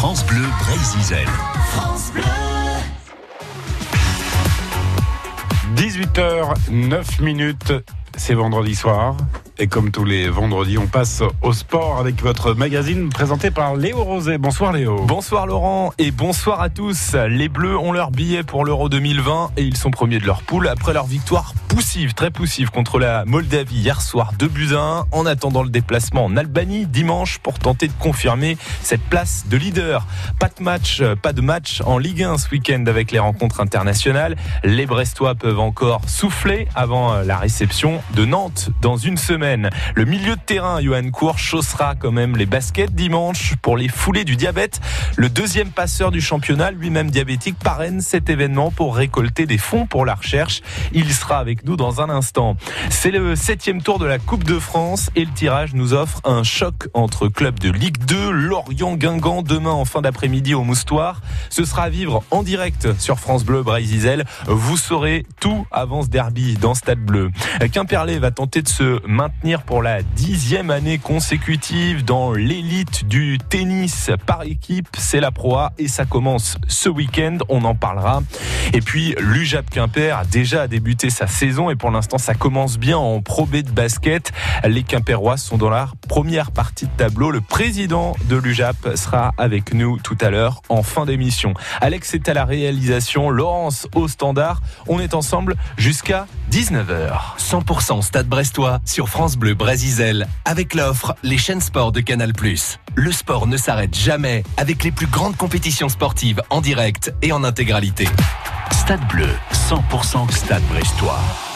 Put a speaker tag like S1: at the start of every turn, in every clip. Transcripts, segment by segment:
S1: France Bleu Brésil. France Bleu.
S2: 18h09 minutes, c'est vendredi soir. Et comme tous les vendredis, on passe au sport avec votre magazine présenté par Léo Rosé. Bonsoir Léo.
S3: Bonsoir Laurent et bonsoir à tous. Les Bleus ont leur billet pour l'Euro 2020 et ils sont premiers de leur poule après leur victoire poussive, très poussive contre la Moldavie hier soir 2 buts à 1 en attendant le déplacement en Albanie dimanche pour tenter de confirmer cette place de leader. Pas de match, pas de match en Ligue 1 ce week-end avec les rencontres internationales. Les Brestois peuvent encore souffler avant la réception de Nantes dans une semaine. Le milieu de terrain, Johan Cour, chaussera quand même les baskets dimanche pour les foulées du diabète. Le deuxième passeur du championnat, lui-même diabétique, parraine cet événement pour récolter des fonds pour la recherche. Il sera avec nous dans un instant. C'est le septième tour de la Coupe de France et le tirage nous offre un choc entre clubs de Ligue 2, Lorient-Guingamp, demain en fin d'après-midi au Moustoir. Ce sera à vivre en direct sur France Bleu Brésil. Vous saurez tout avant ce derby dans Stade Bleu. Quimperlé va tenter de se maintenir pour la dixième année consécutive dans l'élite du tennis par équipe. C'est la proie et ça commence ce week-end. On en parlera. Et puis l'UJAP Quimper a déjà débuté sa saison et pour l'instant ça commence bien en Pro B de basket. Les Quimperois sont dans la première partie de tableau. Le président de l'UJAP sera avec nous tout à l'heure en fin d'émission. Alex est à la réalisation, Laurence au standard. On est ensemble jusqu'à 19h.
S1: 100% Stade Brestois sur France Bleu Brasizel avec l'offre Les chaînes sport de Canal+. Le sport ne s'arrête jamais avec les plus grandes compétitions sportives en direct et en intégralité. Stade Bleu, 100% Stade Brestois.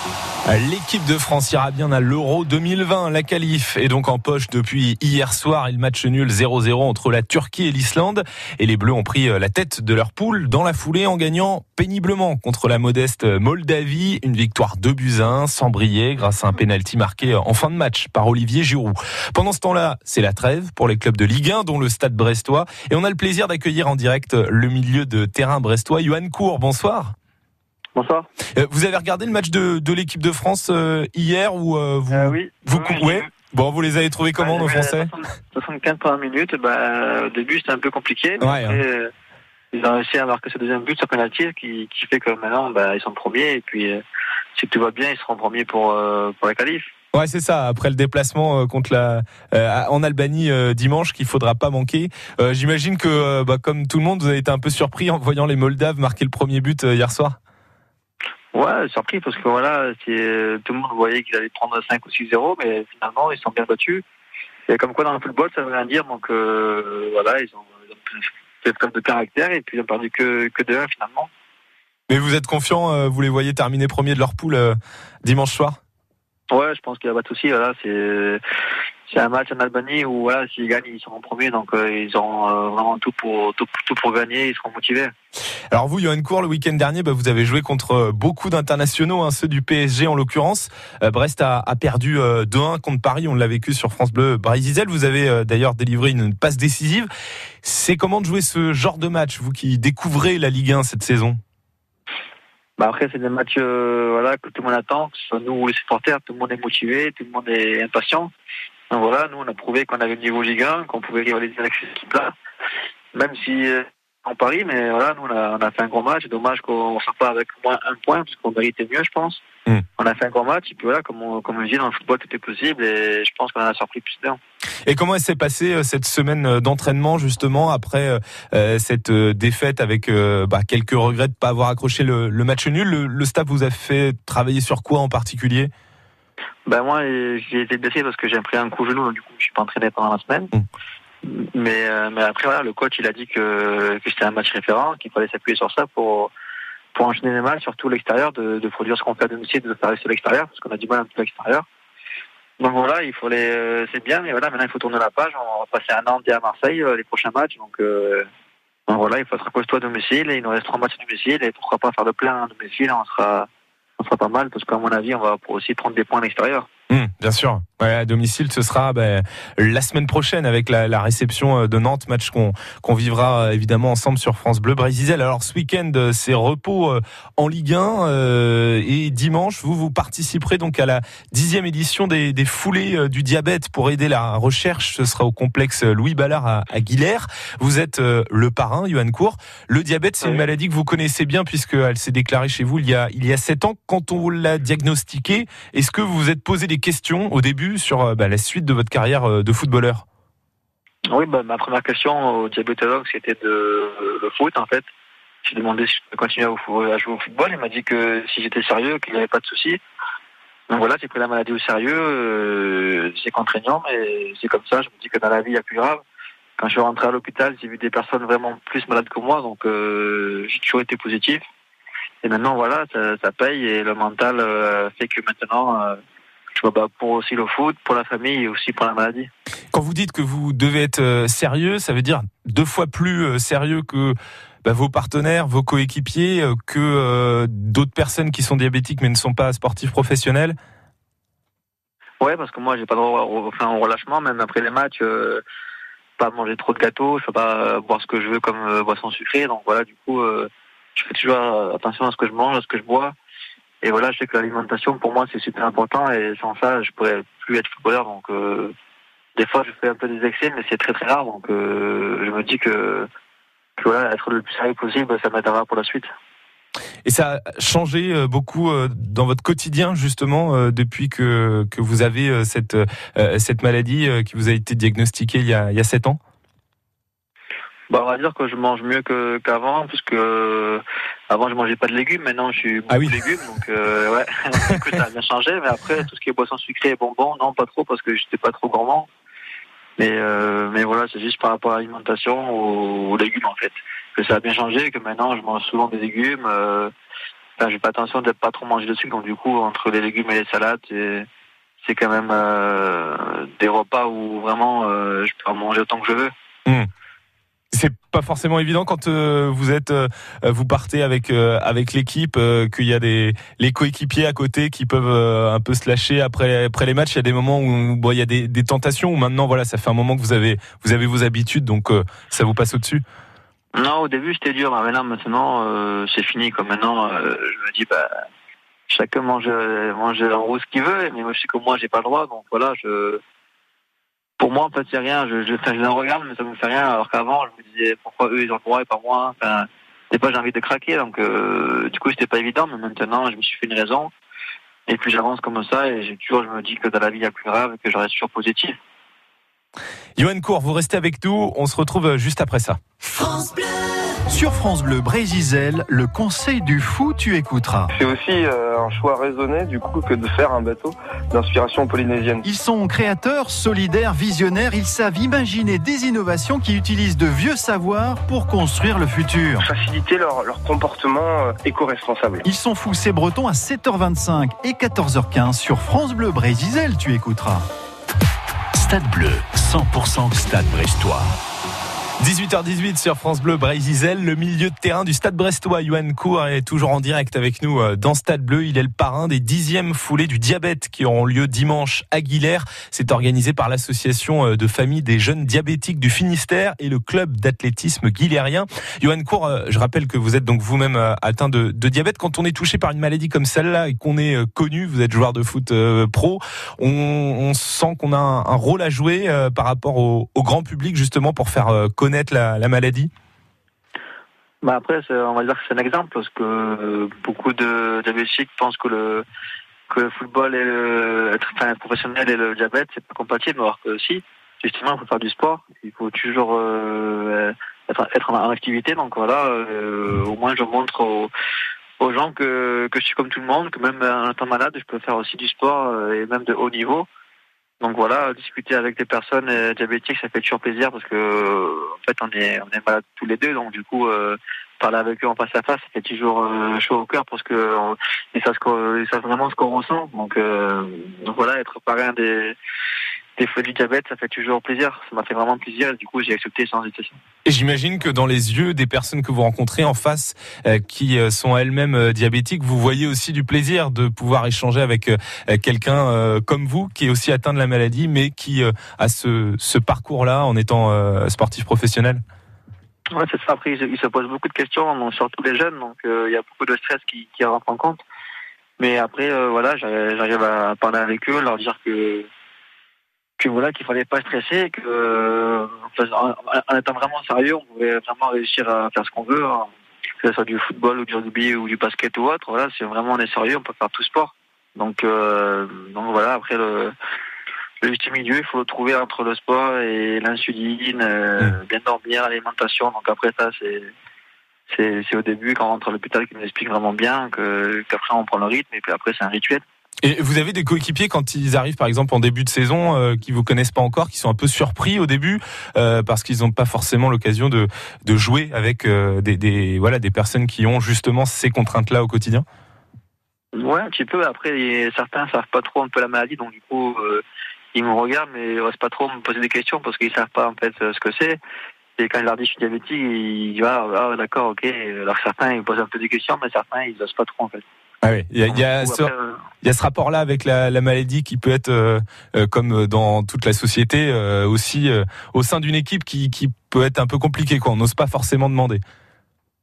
S3: L'équipe de France ira bien à l'Euro 2020. La qualif est donc en poche depuis hier soir. Il match nul 0-0 entre la Turquie et l'Islande. Et les Bleus ont pris la tête de leur poule dans la foulée en gagnant péniblement contre la modeste Moldavie. Une victoire 2 buts 1 sans briller grâce à un pénalty marqué en fin de match par Olivier Giroud. Pendant ce temps-là, c'est la trêve pour les clubs de Ligue 1 dont le Stade Brestois. Et on a le plaisir d'accueillir en direct le milieu de terrain brestois, Johan Cour. Bonsoir.
S4: Bonsoir.
S3: vous avez regardé le match de, de l'équipe de France hier ou vous,
S4: oui.
S3: vous
S4: oui,
S3: Bon, vous les avez trouvés comment nos Français
S4: 75 premières minutes. Bah, au début, c'était un peu compliqué.
S3: Ouais,
S4: après, hein. Ils ont réussi à marquer ce deuxième but sur penalty qui, qui fait que maintenant, bah, ils sont premiers. Et puis, euh, si tout va bien, ils seront premiers pour euh, pour la qualif.
S3: Ouais, c'est ça. Après le déplacement contre la euh, en Albanie dimanche, qu'il faudra pas manquer. J'imagine que, bah, comme tout le monde, vous avez été un peu surpris en voyant les Moldaves marquer le premier but hier soir.
S4: Ouais, surpris parce que voilà, tout le monde voyait qu'ils allaient prendre 5 ou 6-0, mais finalement ils sont bien battus. Et comme quoi dans le football, ça veut rien dire. Donc euh, voilà, ils ont, ils ont fait preuve de caractère et puis ils ont perdu que, que de 1 finalement.
S3: Mais vous êtes confiant, vous les voyez terminer premier de leur poule dimanche soir?
S4: Ouais, je pense qu'il n'y a pas de souci. Voilà, c'est c'est un match en Albanie où voilà, s'ils gagnent, ils seront premiers, donc euh, ils ont euh, vraiment tout pour tout, tout, pour gagner, ils seront motivés.
S3: Alors vous, Johan Cour, le week-end dernier, bah, vous avez joué contre beaucoup d'internationaux, hein, ceux du PSG en l'occurrence. Euh, Brest a, a perdu 2-1 contre Paris, on l'a vécu sur France Bleu. Brésil, vous avez d'ailleurs délivré une passe décisive. C'est comment de jouer ce genre de match, vous qui découvrez la Ligue 1 cette saison?
S4: Bah après, c'est des matchs voilà, que tout le monde attend, que ce soit nous ou les supporters, tout le monde est motivé, tout le monde est impatient. Donc voilà, nous on a prouvé qu'on avait le niveau Ligue 1, qu'on pouvait rivaliser avec ces équipes-là, même si euh, en Paris, mais voilà, nous on a, on a, fait un gros match. Dommage qu'on ne soit pas avec moins un point, parce qu'on méritait mieux, je pense. Mm. On a fait un gros match, et puis voilà, comme on, comme on dit, dans le football, tout est possible, et je pense qu'on en a surpris plus d'un.
S3: Et comment s'est passée cette semaine d'entraînement, justement, après euh, cette défaite avec euh, bah, quelques regrets de ne pas avoir accroché le, le match nul? Le, le staff vous a fait travailler sur quoi en particulier?
S4: Ben moi, j'ai été blessé parce que j'ai pris un coup au genou, donc du coup, je suis pas entraîné pendant la semaine. Mm. Mais, euh, mais après, voilà, le coach, il a dit que, que c'était un match référent, qu'il fallait s'appuyer sur ça pour, pour enchaîner les matchs, surtout l'extérieur, de, de produire ce qu'on fait à domicile, de faire rester l'extérieur, parce qu'on a du mal un peu à l'extérieur. Donc voilà, il faut les, euh, c'est bien, mais voilà, maintenant il faut tourner la page. On va passer à Nantes et à Marseille euh, les prochains matchs, donc, euh, donc voilà, il faut être costaud à domicile et il nous reste trois matchs à domicile et pourquoi pas faire le plein à domicile, on sera, on sera pas mal parce qu'à mon avis, on va aussi prendre des points à l'extérieur.
S3: Mmh, bien sûr. À domicile, ce sera ben, la semaine prochaine avec la, réception euh, de Nantes, match qu'on qu'on vivra euh, évidemment ensemble sur France Bleu Brésil. Alors ce week-end, euh, c'est repos en Ligue 1 et dimanche, vous vous participerez donc à la dixième édition des, des foulées du diabète pour aider la recherche. Ce sera au complexe Louis Ballard à, à Vous êtes le parrain, Johan Cour. Le diabète, c'est une maladie que vous connaissez bien puisqu'elle s'est déclarée chez vous il y a il y a sept ans. Quand on l'a diagnostiquée, est-ce que vous vous êtes posé des questions au début sur euh, bah, la suite de votre carrière euh, de footballeur
S4: Oui, bah, ma première question au diabétologue, c'était de le foot en fait. J'ai demandé si je pouvais continuer à jouer au football. Il m'a dit que si j'étais sérieux, qu'il n'y avait pas de souci. Donc voilà, j'ai pris la maladie au sérieux. Euh, c'est contraignant, mais c'est comme ça. Je me dis que dans la vie, il y a plus grave. Quand je suis rentré à l'hôpital, j'ai vu des personnes vraiment plus malades que moi, donc j'ai toujours été positif. Et maintenant, voilà, ça, paye et le mental fait que maintenant, je vois pour aussi le foot, pour la famille et aussi pour la maladie.
S3: Quand vous dites que vous devez être euh, sérieux, ça veut dire deux fois plus euh, sérieux que bah, vos partenaires, vos coéquipiers, euh, que d'autres personnes qui sont diabétiques mais ne sont pas sportifs professionnels?
S4: Ouais, parce que moi, j'ai pas droit au, enfin, au relâchement, même après les matchs, pas manger trop de gâteaux, je peux pas boire ce que je veux comme boisson sucrée. Donc voilà, du coup, je fais toujours attention à ce que je mange, à ce que je bois. Et voilà, je sais que l'alimentation, pour moi, c'est super important. Et sans ça, je pourrais plus être footballeur. Donc, euh, des fois, je fais un peu des excès, mais c'est très très rare. Donc, euh, je me dis que, voilà, être le plus sérieux possible, ça m'aidera pour la suite.
S3: Et ça a changé euh, beaucoup dans votre quotidien justement depuis que, que vous avez cette, cette maladie qui vous a été diagnostiquée il y a, il y a 7 ans?
S4: Bah, on va dire que je mange mieux qu'avant, puisque euh, avant je mangeais pas de légumes, maintenant je suis beaucoup ah de légumes, donc euh, ouais, ça a bien changé. Mais après tout ce qui est boissons sucrées et bonbons, non pas trop parce que j'étais pas trop gourmand. Mais euh, mais voilà, c'est juste par rapport à l'alimentation aux, légumes en fait que ça a bien changé, que maintenant je mange souvent des légumes. Euh, enfin, j'ai pas attention d'être pas trop manger de sucre, donc du coup entre les légumes et les salades, c'est c'est quand même euh, des repas où vraiment euh, je peux en manger autant que je veux.
S3: Mmh c'est pas forcément évident quand euh, vous êtes euh, vous partez avec euh, avec l'équipe qu'il y a des les coéquipiers à côté qui peuvent un peu se lâcher après après les matchs. Il y a des moments où il y a des, tentations où maintenant voilà ça fait un moment que vous avez vous avez vos habitudes donc ça vous passe au-dessus.
S4: Non au début c'était dur mais maintenant maintenant c'est fini comme maintenant je me dis bah chacun mange mange en gros ce qu'il veut mais moi je sais que moi j'ai pas le droit donc voilà je pour moi, en fait, c'est rien. Je, je, je, regarde, mais ça me fait rien. Alors qu'avant, je me disais pourquoi eux ils ont le droit et pas moi? Enfin, des fois, j'ai envie de craquer. Donc, euh, du coup, c'était pas évident. Mais maintenant, je me suis fait une raison. Et puis, j'avance comme ça. Et j'ai toujours, je me dis que dans la vie, il y a plus grave et que je reste toujours positif.
S3: Yoann Cour, vous restez avec nous. On se retrouve juste après ça.
S5: France Bleu. Sur France Bleu Brésil, le conseil du fou, tu écouteras.
S6: C'est aussi euh, un choix raisonné du coup que de faire un bateau d'inspiration polynésienne.
S5: Ils sont créateurs, solidaires, visionnaires. Ils savent imaginer des innovations qui utilisent de vieux savoirs pour construire le futur.
S6: Faciliter leur, comportement euh, éco-responsable.
S5: Ils sont fous, c'est breton à 7h25 et 14h15 sur France Bleu Brésil, tu écouteras. Stade Bleu, 100% Stade Brestois.
S3: 18h18 sur France Bleu Brésil, le milieu de terrain du Stade Brestois. Yohan Cour est toujours en direct avec nous euh, dans Stade Bleu. Il est le parrain des dixièmes foulées du diabète qui auront lieu dimanche à Guilère. C'est organisé par l'association euh, de famille des jeunes diabétiques du Finistère et le club d'athlétisme guilérien. Yohan Cour, euh, je rappelle que vous êtes donc vous-même atteint de, diabète. Quand on est touché par une maladie comme celle-là et qu'on est connu, vous êtes joueur de foot pro, on, sent qu'on a un, rôle à jouer par rapport au grand public justement pour faire connaître la, maladie?
S4: Bah après, on va dire que c'est un exemple parce que euh, beaucoup de diabétiques pensent que le football et le être professionnel et le diabète c'est pas compatible, alors que si, justement, il faut faire du sport, il faut toujours euh, être, en activité. Donc voilà, euh, au moins je montre aux, aux, gens que que je suis comme tout le monde, que même en étant malade, je peux faire aussi du sport et même de haut niveau. Donc voilà, discuter avec des personnes euh, diabétiques, ça fait toujours plaisir parce que en fait on est on est malades tous les deux, donc du coup euh, parler avec eux en face à face, ça fait toujours euh, chaud au cœur parce que savent, ils savent vraiment ce qu'on ressent. Donc, donc voilà, être parrain des des fois du diabète, ça fait toujours plaisir. Ça m'a fait vraiment plaisir et du coup, j'ai accepté sans hésitation.
S3: Et j'imagine que dans les yeux des personnes que vous rencontrez en face, euh, qui euh, sont elles-mêmes euh, diabétiques, vous voyez aussi du plaisir de pouvoir échanger avec quelqu'un comme vous, qui est aussi atteint de la maladie, mais qui a ce, ce parcours-là en étant sportif professionnel?
S4: Ouais, c'est ça. Après, il se pose beaucoup de questions, surtout les jeunes, donc il y a beaucoup de stress qui, qui rentre en compte. Mais après, voilà, j'arrive à parler avec eux, leur dire que que voilà qu'il fallait pas stresser, que euh, en, étant vraiment sérieux, on pouvait vraiment réussir à faire ce qu'on veut, hein. que ce soit du football ou du rugby ou du basket ou autre. Voilà, c'est vraiment on est sérieux, on peut faire tout sport. Donc euh, donc voilà, après le le juste milieu, il faut le trouver entre le sport et l'insuline, euh, mmh. bien dormir, l'alimentation. Donc après ça, c'est c'est au début quand on rentre à l'hôpital qui nous explique vraiment bien que qu'après on prend le rythme et puis après c'est un rituel.
S3: Et vous avez des coéquipiers quand ils arrivent par exemple en début de saison euh, qui vous connaissent pas encore, qui sont un peu surpris au début euh, parce qu'ils n'ont pas forcément l'occasion de, de jouer avec euh, des, voilà des personnes qui ont justement ces contraintes là au quotidien?
S4: Ouais, un petit peu. Après, certains savent pas trop un peu la maladie, donc du coup euh, ils me regardent mais ils osent pas trop me poser des questions parce qu'ils savent pas en fait ce que c'est. Et quand je leur dis je suis diabétique, ils disent ah, ah d'accord ok. Alors certains ils posent un peu des questions, mais certains ils osent pas trop en fait.
S3: Ah oui, il y a, ce, il y a ce rapport-là avec la, la, maladie qui peut être, euh, euh, comme dans toute la société, euh, aussi au sein d'une équipe qui, qui peut être un peu compliqué. Quoi. On n'ose pas forcément demander.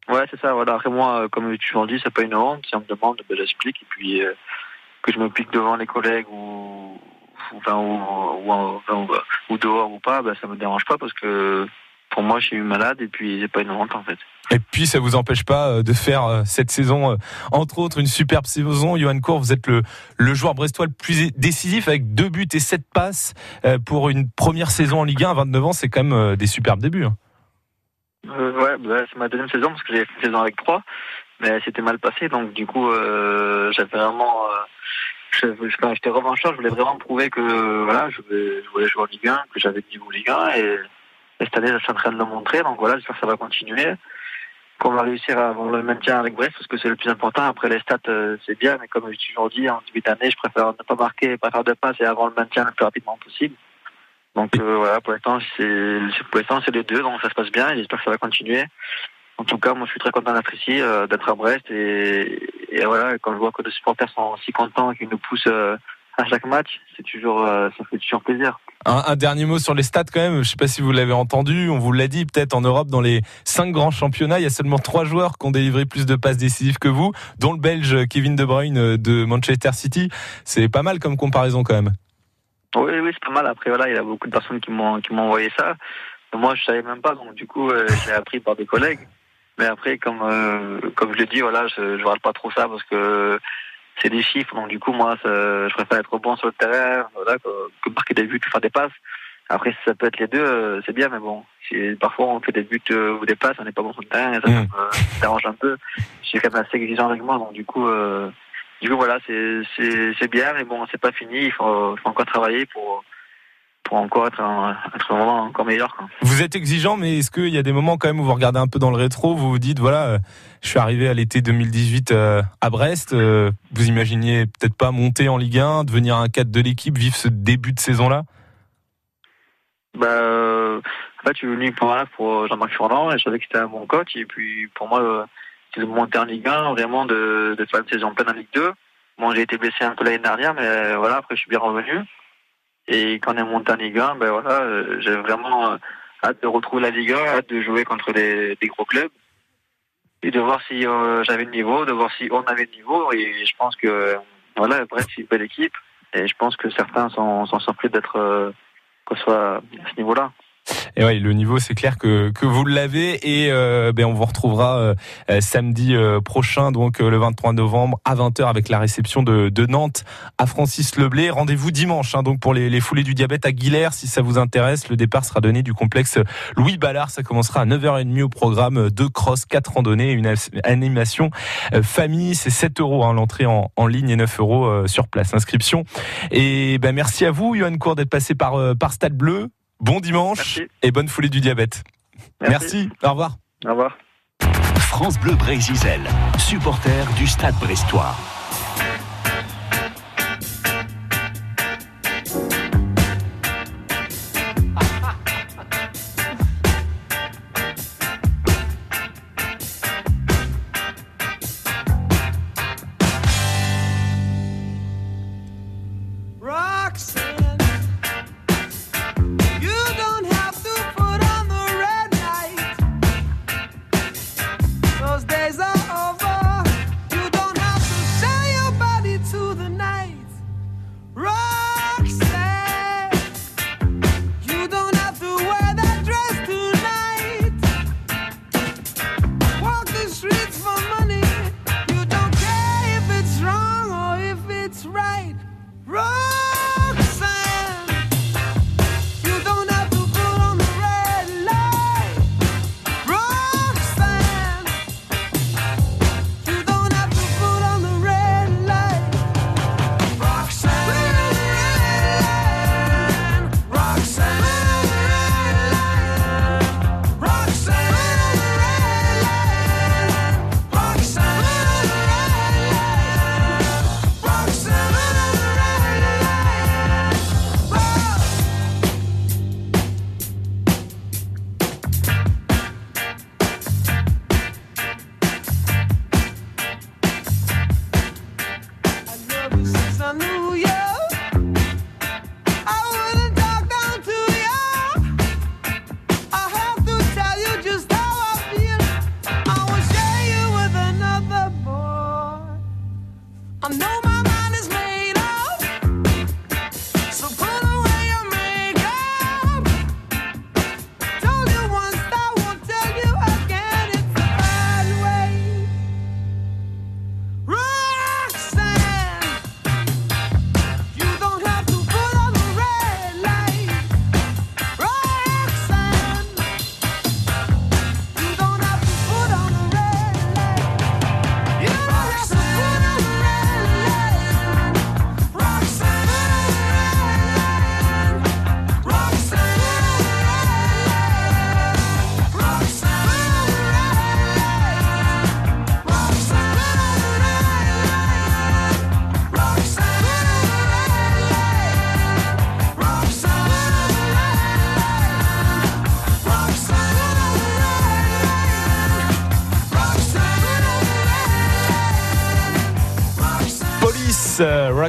S4: Ouais, c'est ça. Voilà. Après moi, comme tu l'as dit, c'est pas une honte. Si on me demande, ben, j'explique. Et puis que je me pique devant les collègues ou, enfin, ou, ou, ou, dehors ou pas, ben, ça me dérange pas parce que pour moi, je suis malade et puis c'est pas une honte en fait.
S3: Et puis ça vous empêche pas euh, de faire euh, cette saison, euh, entre autres, une superbe saison. Johan Cour, vous êtes le, joueur brestois le plus décisif avec deux buts et sept passes pour une première saison en Ligue 1 à 29 ans. C'est quand même des superbes débuts. Hein.
S4: ouais, bah, c'est ma deuxième saison parce que j'ai fait une saison avec trois, mais c'était mal passé. Donc du coup, j'avais vraiment j'étais revanchard, je voulais vraiment prouver que voilà, je voulais, jouer en Ligue 1, que j'avais du niveau Ligue 1 et cette année, je suis en train de le montrer. Donc voilà, j'espère que ça va continuer. Qu'on va réussir à avoir le maintien avec Brest, parce que c'est le plus important. Après, les stats, euh, c'est bien, mais comme j'ai toujours dit, en début d'année, je préfère ne pas marquer, pas faire de passe et avoir le maintien le plus rapidement possible. Donc euh, voilà, pour l'instant, c'est pour l'instant c'est les deux, donc ça se passe bien. Et j'espère que ça va continuer. En tout cas, moi, je suis très content d'être ici, euh, d'être à Brest, et, et, voilà, quand je vois que les supporters sont si contents, qu'ils nous poussent à chaque match, c'est toujours, euh, ça fait toujours plaisir.
S3: Un, dernier mot sur les stats quand même. Je sais pas si vous l'avez entendu. On vous l'a dit peut-être en Europe dans les cinq grands championnats, il y a seulement trois joueurs qui ont délivré plus de passes décisives que vous, dont le Belge Kevin De Bruyne euh, de Manchester City. C'est pas mal comme comparaison quand même.
S4: Oui, oui, c'est pas mal. Après voilà, il y a beaucoup de personnes qui m'ont qui m'ont envoyé ça. Moi, je savais même pas, donc du coup, euh, j'ai appris par des collègues. Mais après, comme comme je l'ai dit, voilà, je, je parle pas trop ça parce que c'est des chiffres. Donc du coup, moi, je préfère être bon sur le terrain, voilà, que, marquer des buts, que faire des passes. Après, ça peut être les deux, euh, c'est bien, mais bon, si parfois on fait des buts euh, ou des passes, on n'est pas bon sur le terrain, et ça, mmh. me dérange un peu. Je suis quand même assez exigeant avec moi, donc du coup, euh, du coup voilà, c'est bien, mais bon, c'est pas fini. Il faut, faut encore travailler pour pour encore être un, être encore meilleur.
S3: Vous êtes exigeant, mais est-ce qu'il y a des moments quand même où vous regardez un peu dans le rétro, vous vous dites voilà, euh, je suis arrivé à l'été 2018 euh, à Brest, euh, vous imaginiez peut-être pas monter en Ligue 1, devenir un cadre de l'équipe, vivre ce début de saison-là?
S4: Bah, en fait, je suis venu pour, pour Jean-Marc Furlan et je savais que c'était un bon coach et puis pour moi, c'est de monter en Ligue 1, vraiment de, de faire une saison pleine en Ligue 2. Bon, j'ai été blessé un peu l'année dernière, mais voilà, après je suis bien revenu. Et quand on est monté en Ligue 1, ben voilà, euh, j'ai vraiment euh, hâte de retrouver la Ligue 1, hâte de jouer contre des, gros clubs et de voir si euh, j'avais le niveau, de voir si on avait le niveau. Et je pense que voilà, bref, c'est une belle équipe. Et je pense que certains sont, sont surpris d'être qu'on soit à ce niveau-là.
S3: Et ouais, le niveau, c'est clair que, que vous l'avez. Et euh, ben, on vous retrouvera euh, euh, samedi prochain, donc le 23 novembre à 20h avec la réception de, de Nantes à Francis Leblé. Rendez-vous dimanche, hein, donc pour les, les, foulées du diabète à Guilherme, si ça vous intéresse. Le départ sera donné du complexe Louis Ballard. Ça commencera à 9h30 au programme de cross, 4 randonnées, une animation famille. C'est 7 euros hein, l'entrée en, en, ligne et 9 euros sur place. Inscription. Et ben merci à vous, Johan Cour, d'être passé par, par Stade Bleu. Bon dimanche et bonne foulée du diabète. Merci. Au revoir.
S4: Au revoir.
S1: France Bleu Brésil, supporter du Stade Brestois.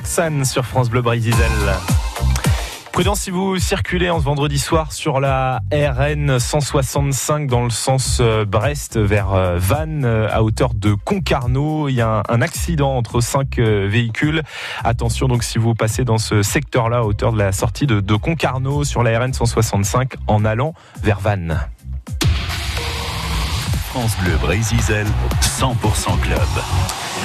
S3: Roxanne sur France Bleu Brésil. Prudence si vous circulez en ce vendredi soir sur la RN 165 dans le sens euh, Brest vers euh, Vannes euh, à hauteur de Concarneau. Il y a un accident entre cinq véhicules. Attention donc si vous passez dans ce secteur-là à hauteur de la sortie de, de Concarneau sur la RN 165 en allant vers Vannes.
S5: France Bleu Brésil 100% club.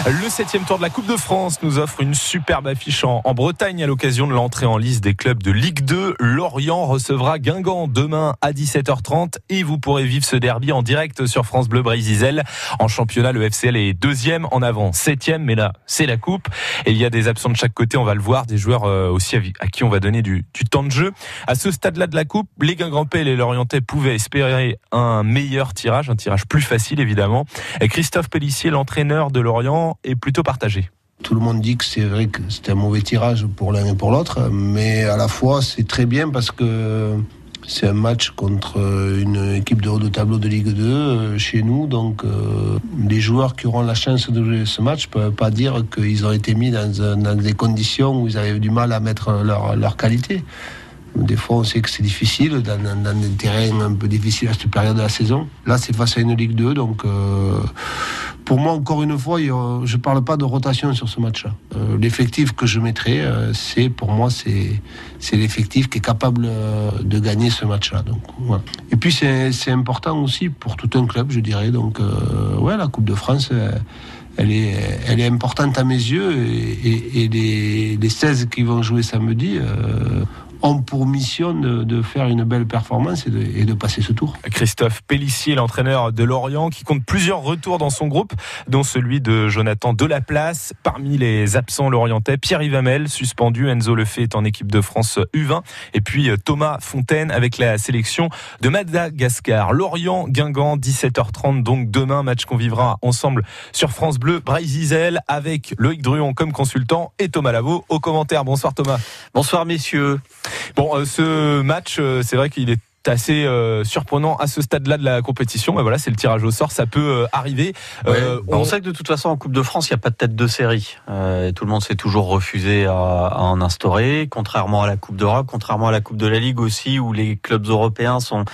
S3: Le septième tour de la Coupe de France nous offre une superbe affiche en, Bretagne à l'occasion de l'entrée en liste des clubs de Ligue 2. Lorient recevra Guingamp demain à 17h30 et vous pourrez vivre ce derby en direct sur France Bleu Brésil. En championnat, le FCL est deuxième en avant, septième, mais là, c'est la Coupe. Et il y a des absents de chaque côté, on va le voir, des joueurs euh, aussi à qui on va donner du, temps de jeu. À ce stade-là de la Coupe, les Guingampais et les Lorientais pouvaient espérer un meilleur tirage, un tirage plus facile évidemment. Christophe Pellissier, l'entraîneur de Lorient, est plutôt partagé.
S7: Tout le monde dit que c'est vrai que c'était un mauvais tirage pour l'un et pour l'autre, mais à la fois c'est très bien parce que c'est un match contre une équipe de haut de tableau de Ligue 2 euh, chez nous, donc euh, les joueurs qui auront la chance de jouer ce match ne peuvent pas dire qu'ils ont été mis dans, des conditions où ils avaient du mal à mettre leur, leur qualité. Des fois, on sait que c'est difficile dans, des terrains un peu difficiles à cette période de la saison. Là, c'est face à une Ligue 2, donc euh, pour moi, encore une fois, je ne parle pas de rotation sur ce match-là. Euh, l'effectif que je mettrai, euh, c'est pour moi, c'est l'effectif qui est capable de gagner ce match-là. Et puis, c'est important aussi pour tout un club, je dirais. Donc, ouais, la Coupe de France elle est, importante à mes yeux et, les, 16 qui vont jouer samedi, ont pour mission de, faire une belle performance et de, passer ce tour.
S3: Christophe Pellissier, l'entraîneur de Lorient, qui compte plusieurs retours dans son groupe, dont celui de Jonathan Delaplace. Parmi les absents lorientais, Pierre Yvamel, suspendu, Enzo Lefebvre est en équipe de France U20, et puis euh, Thomas Fontaine avec la sélection de Madagascar. Lorient, Guingamp, 17h30, donc demain, match qu'on vivra ensemble sur France Bleu, Braille avec Loïc Druon comme consultant et Thomas Lavaux au commentaire. Bonsoir Thomas.
S8: Bonsoir messieurs.
S3: Bon, euh, ce match, euh, c'est vrai qu'il est assez euh, surprenant à ce stade-là de la compétition. Mais voilà, c'est le tirage au sort, ça peut euh, arriver.
S8: Euh, on... sait que de toute façon en Coupe de France, il n'y a pas de tête de série. tout le monde s'est toujours refusé à, en instaurer, contrairement à la Coupe d'Europe, contrairement à la Coupe de la Ligue aussi, où les clubs européens sont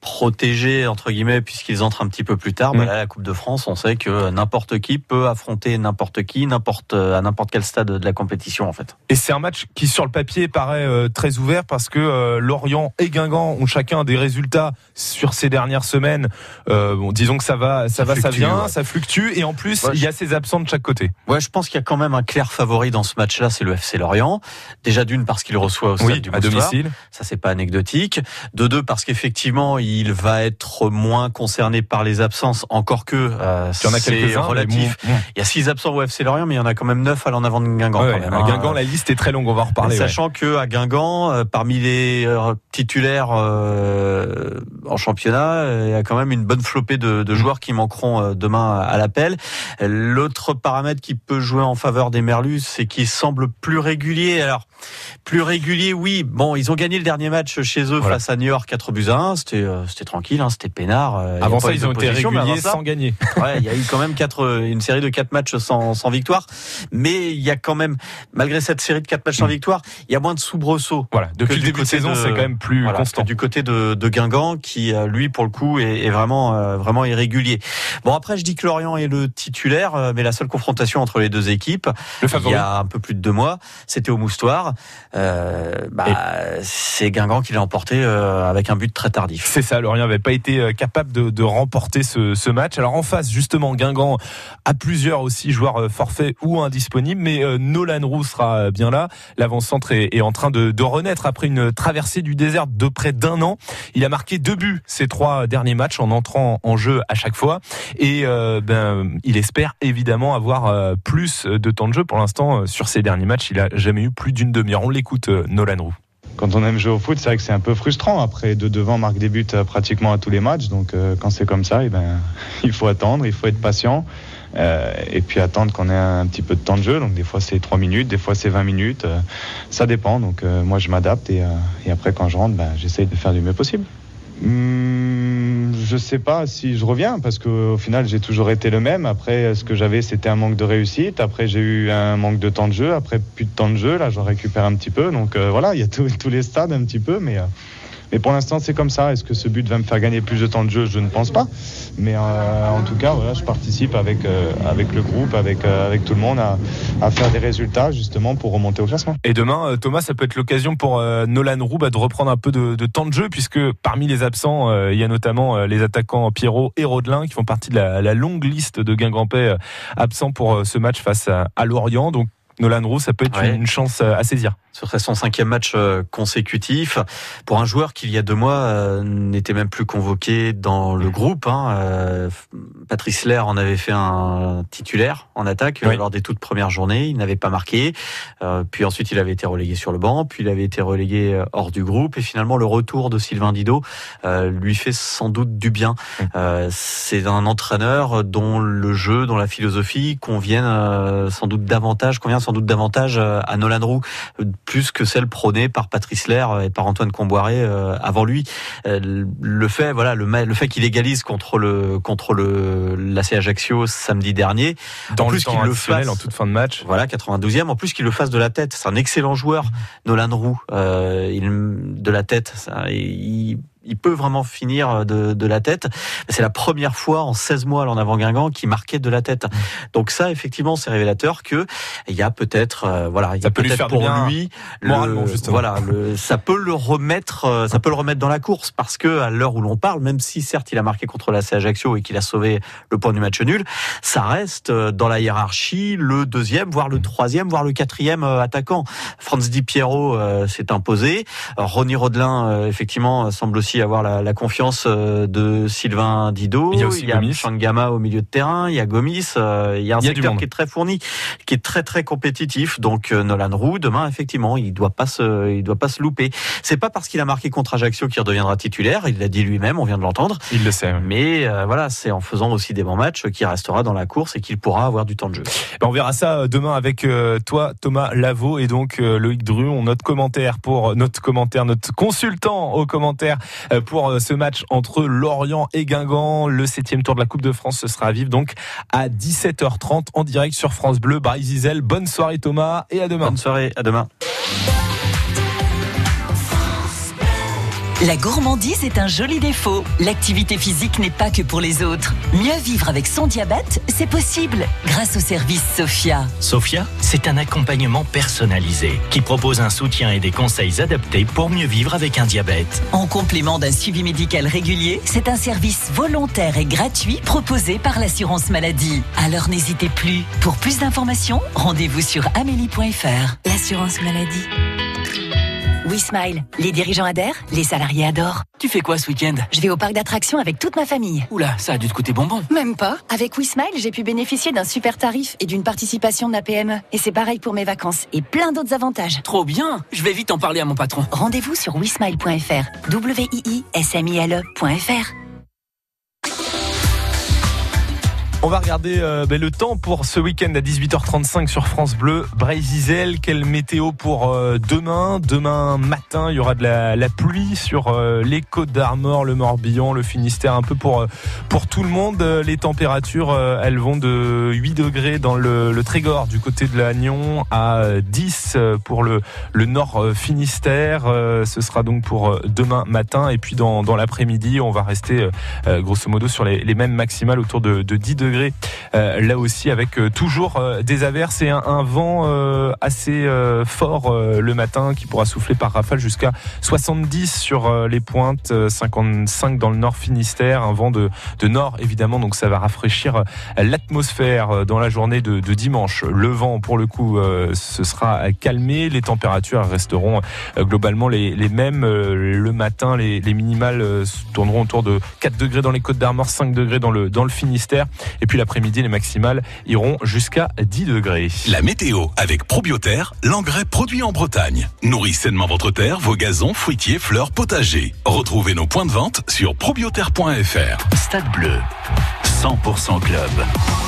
S8: protégés entre guillemets puisqu'ils entrent un petit peu plus tard. Bah mm. la Coupe de France, on sait que n'importe qui peut affronter n'importe qui, n'importe à n'importe quel stade de la compétition en fait.
S3: Et c'est un match qui sur le papier paraît très ouvert parce que Lorient et Guingamp ont chacun des résultats sur ces dernières semaines. Euh, bon, disons que ça va, ça, va, ça vient, ça fluctue, et en plus il y a ces absents de chaque côté.
S8: Ouais, je pense qu'il y a quand même un clair favori dans ce match-là, c'est le FC Lorient. Déjà d'une parce qu'il reçoit au stade du
S3: à domicile,
S8: ça c'est pas anecdotique. De deux parce qu'effectivement il va être moins concerné par les absences, encore que euh, il y en a quelques relatif. Il y a six absents au FC Lorient, mais il y en a quand même neuf à l'en avant de Guingamp. quand même,
S3: à hein. Guingamp, la liste est très longue, on va en reparler.
S8: Sachant que à Guingamp, euh, parmi les euh, titulaires euh, en championnat. Il y a quand même une bonne flopée de, de joueurs qui manqueront euh, demain à l'appel. L'autre paramètre qui peut jouer en faveur des Merlus, c'est qu'ils semblent plus réguliers. Alors, plus réguliers, oui. Bon, ils ont gagné le dernier match chez eux face à New York 4 buts à 1. C'était, euh, c'était tranquille, hein, c'était peinard.
S3: Avant ça, ils ont été réguliers sans gagner.
S8: ouais, il y a eu quand même quatre, une série de 4 matchs sans, sans victoire. Mais il y a quand même, malgré cette série de 4 matchs sans mm. victoire, il y a moins de soubresauts.
S3: Voilà. Depuis le début de saison, c'est quand même plus constant.
S8: Du côté de, de Guingamp, qui euh, lui pour le coup est, vraiment euh, vraiment irrégulier. Bon après je dis que Lorient est le titulaire, euh, mais la seule confrontation entre les deux équipes, il y a un peu plus de deux mois, c'était au Moustoir. Bah, c'est Guingamp qui l'a emporté avec un but très tardif.
S3: C'est ça, Lorient n'avait pas été capable de, remporter ce, match. Alors en face justement Guingamp a plusieurs aussi joueurs forfaits ou indisponibles, mais Nolan Roux sera bien là. L'avant-centre est, en train de, de renaître après une traversée du désert de près d'un an. Il a marqué deux buts ces trois derniers matchs en entrant en jeu à chaque fois. Et euh, ben, il espère évidemment avoir euh, plus de temps de jeu. Pour l'instant, euh, sur ces derniers matchs, il a jamais eu plus d'une demi-heure. On l'écoute, Nolan Roux
S9: quand on aime jouer au foot, c'est vrai que c'est un peu frustrant. Après, de devant marque des buts pratiquement à tous les matchs. Donc, quand c'est comme ça, eh ben, il faut attendre, il faut être patient. et puis attendre qu'on ait un petit peu de temps de jeu. Donc, des fois, c'est 3 minutes, des fois, c'est 20 minutes. ça dépend. Donc, moi, je m'adapte. Et, et, après, quand je rentre, ben, j'essaye de faire du mieux possible. Hmm, je sais pas si je reviens parce qu'au final j'ai toujours été le même. Après, ce que j'avais, c'était un manque de réussite. Après, j'ai eu un manque de temps de jeu. Après, plus de temps de jeu. Là, je récupère un petit peu. Donc voilà, il y a tous les stades un petit peu, mais. Mais pour l'instant, c'est comme ça. Est-ce que ce but va me faire gagner plus de temps de jeu? Je ne pense pas. Mais euh, en tout cas, voilà, je participe avec, euh, avec le groupe, avec, euh, avec tout le monde à, faire des résultats justement pour remonter au classement.
S3: Et demain, Thomas, ça peut être l'occasion pour Nolan Roux de reprendre un peu de, temps de jeu, puisque parmi les absents, il y a notamment les attaquants Pierrot et Rodelin qui font partie de la, la longue liste de Guingampais absents pour ce match face à, à Lorient. Donc Nolan Roux, ça peut être une chance à saisir.
S8: Ce serait son cinquième match euh, consécutif pour un joueur qui il y a deux mois euh, n'était même plus convoqué dans le groupe. Hein. Euh, Patrice Lair en avait fait un titulaire en attaque lors des toutes premières journées. Il n'avait pas marqué. puis ensuite, il avait été relégué sur le banc. Puis il avait été relégué hors du groupe. Et finalement, le retour de Sylvain Didot lui fait sans doute du bien. C'est un entraîneur dont le jeu, dont la philosophie conviennent sans doute davantage, convient sans doute davantage à Nolan Roux plus que celle prônée par Patrice Lair et par Antoine Comboiré euh, avant lui. Euh, le fait, voilà, le, le fait qu'il égalise contre le contre le l'AC Ajaccio samedi dernier,
S3: dans en plus qu'il le fasse en toute fin de match.
S8: Voilà, 92e. En plus qu'il le fasse de la tête, c'est un excellent joueur, Nolan Roux. Euh, il, de la tête, ça, il il peut vraiment finir de, de la tête. C'est la première fois en 16 mois en avant Guingamp qui marquait de la tête. Donc ça, effectivement, c'est révélateur que il y a peut-être, euh, voilà, il y a peut-être pour lui,
S3: le,
S8: voilà, le, ça peut le remettre, euh, ça peut le remettre dans la course parce que à l'heure où l'on parle, même si certes il a marqué contre la Ajaccio et qu'il a sauvé le point du match nul, ça reste euh, dans la hiérarchie le deuxième, voire le troisième, voire le quatrième attaquant. Franz Di Piero s'est imposé. Ronny Rodelin, effectivement, semble aussi avoir la, confiance euh, de Sylvain Didot.
S3: Il y a aussi
S8: Shangama au milieu de terrain. Il y a Gomis. Euh, il y a un secteur qui est très fourni, qui est très très compétitif. Donc euh, Nolan Roux demain effectivement, il doit pas se, il doit pas se louper. C'est pas parce qu'il a marqué contre Ajaccio qu'il redeviendra titulaire. Il l'a dit lui-même. On vient de l'entendre.
S3: Il le sait.
S8: Mais voilà, c'est en faisant aussi des bons matchs qu'il restera dans la course et qu'il pourra avoir du temps de jeu.
S3: Ben, on verra ça demain avec toi, Thomas Lavaux et donc Loïc Dru. On note commentaire pour notre commentaire, notre consultant au commentaire pour euh, ce match entre Lorient et Guingamp. Le septième tour de la Coupe de France, ce sera à vivre donc à 17h30 en direct sur France Bleu. Barry Zizel. Bonne soirée Thomas et à demain.
S8: Bonne soirée, à demain.
S10: La gourmandise est un joli défaut. L'activité physique n'est pas que pour les autres. Mieux vivre avec son diabète, c'est possible grâce au service Sophia.
S11: Sophia, c'est un accompagnement personnalisé qui propose un soutien et des conseils adaptés pour mieux vivre avec un diabète.
S10: En complément d'un suivi médical régulier, c'est un service volontaire et gratuit proposé par l'assurance maladie. Alors n'hésitez plus. Pour plus d'informations, rendez-vous sur amélie.fr. L'assurance maladie. Oui Smile, les dirigeants adhèrent, les salariés adorent.
S11: Tu fais quoi ce week-end?
S10: Je vais au parc d'attractions avec toute ma famille.
S11: Oula, ça a dû te coûter bonbon.
S10: Même pas. Avec WeSmile, j'ai pu bénéficier d'un super tarif et d'une participation de ma PME. Et c'est pareil pour mes vacances et plein d'autres avantages.
S11: Trop bien Je vais vite en parler à mon patron.
S10: Rendez-vous sur wismile.fr. w
S3: On va regarder euh, ben, le temps pour ce week-end à 18h35 sur France Bleu. Brésil, quelle météo pour euh, demain? Demain matin, il y aura de la, pluie sur euh, les côtes d'Armor, le Morbihan, le Finistère, un peu pour, pour tout le monde. Les températures, elles vont de 8 degrés dans le, le Trégor du côté de l'Agnon à 10 pour le, le nord Finistère. Ce sera donc pour demain matin. Et puis dans, dans l'après-midi, on va rester grosso modo sur les, les mêmes maximales autour de, de 10 degrés euh, là aussi avec euh, toujours euh, des averses et un, vent assez fort le matin qui pourra souffler par rafale jusqu'à 70 sur les pointes, 55 dans le nord Finistère, un vent de, nord évidemment, donc ça va rafraîchir l'atmosphère dans la journée de, dimanche. Le vent pour le coup ce sera calmé, les températures resteront globalement les, mêmes. Le matin, les, minimales tourneront autour de 4 degrés dans les Côtes d'Armor, 5 degrés dans le, dans le Finistère. Puis l'après-midi, les maximales iront jusqu'à 10 degrés.
S1: La météo avec Probioterre, l'engrais produit en Bretagne. Nourrit sainement votre terre, vos gazons, fruitiers, fleurs, potagers. Retrouvez nos points de vente sur probioterre.fr.
S11: Stade Bleu, 100% club.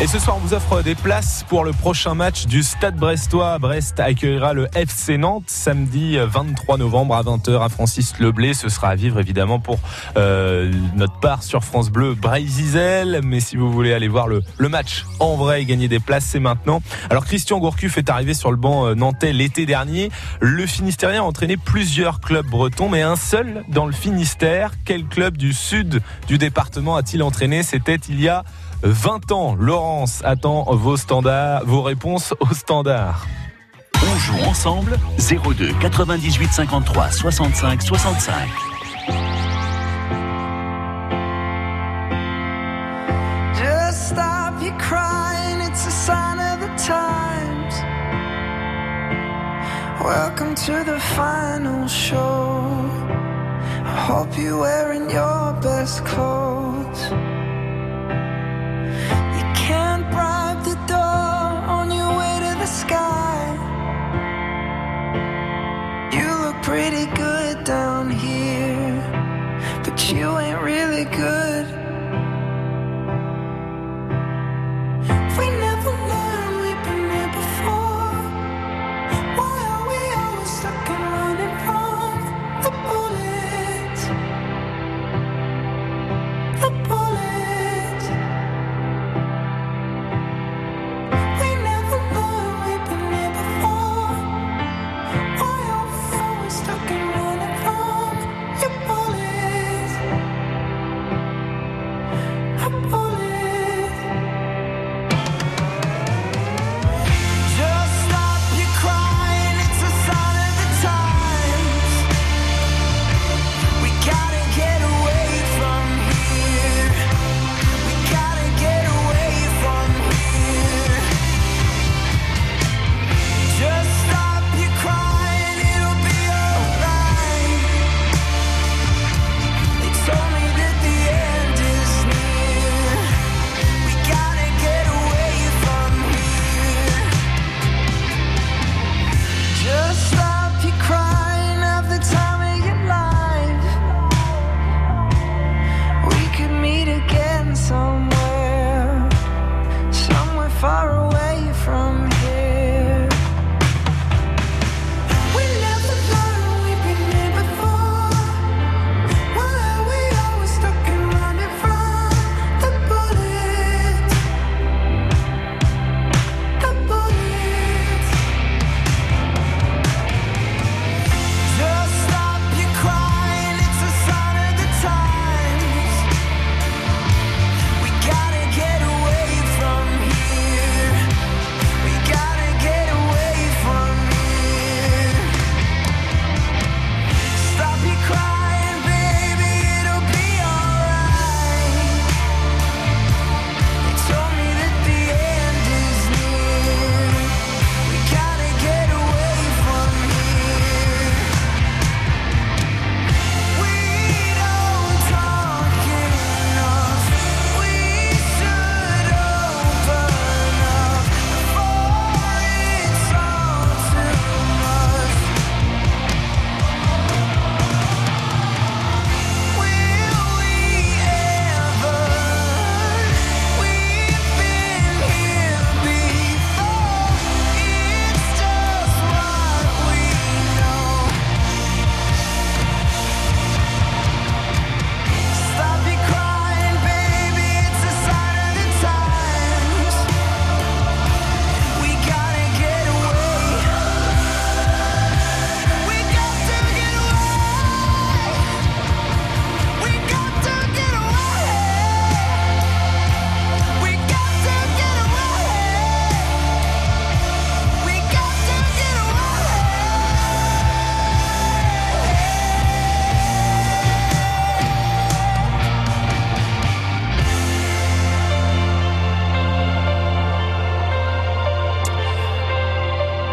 S3: Et ce soir, on vous offre des places pour le prochain match du Stade Brestois. Brest accueillera le FC Nantes samedi 23 novembre à 20h à Francis Leblé. Ce sera à vivre évidemment pour euh, notre part sur France Bleu Bray-Zizel. Mais si vous voulez aller voir le, le match en vrai et gagner des places, c'est maintenant. Alors Christian Gourcuff est arrivé sur le banc euh, nantais l'été dernier. Le Finistérien a entraîné plusieurs clubs bretons, mais un seul dans le Finistère. Quel club du sud du département a-t-il entraîné? C'était il y a 20 ans. Laurence attend vos standards, vos réponses au standard.
S5: On joue ensemble 02 98 53 65 65.
S12: Just stop your crying, it's a sign of the times. Welcome to the final show. I hope you're wearing your best clothes. Can't bribe the door on your way to the sky. You look pretty good down here, but you ain't really good.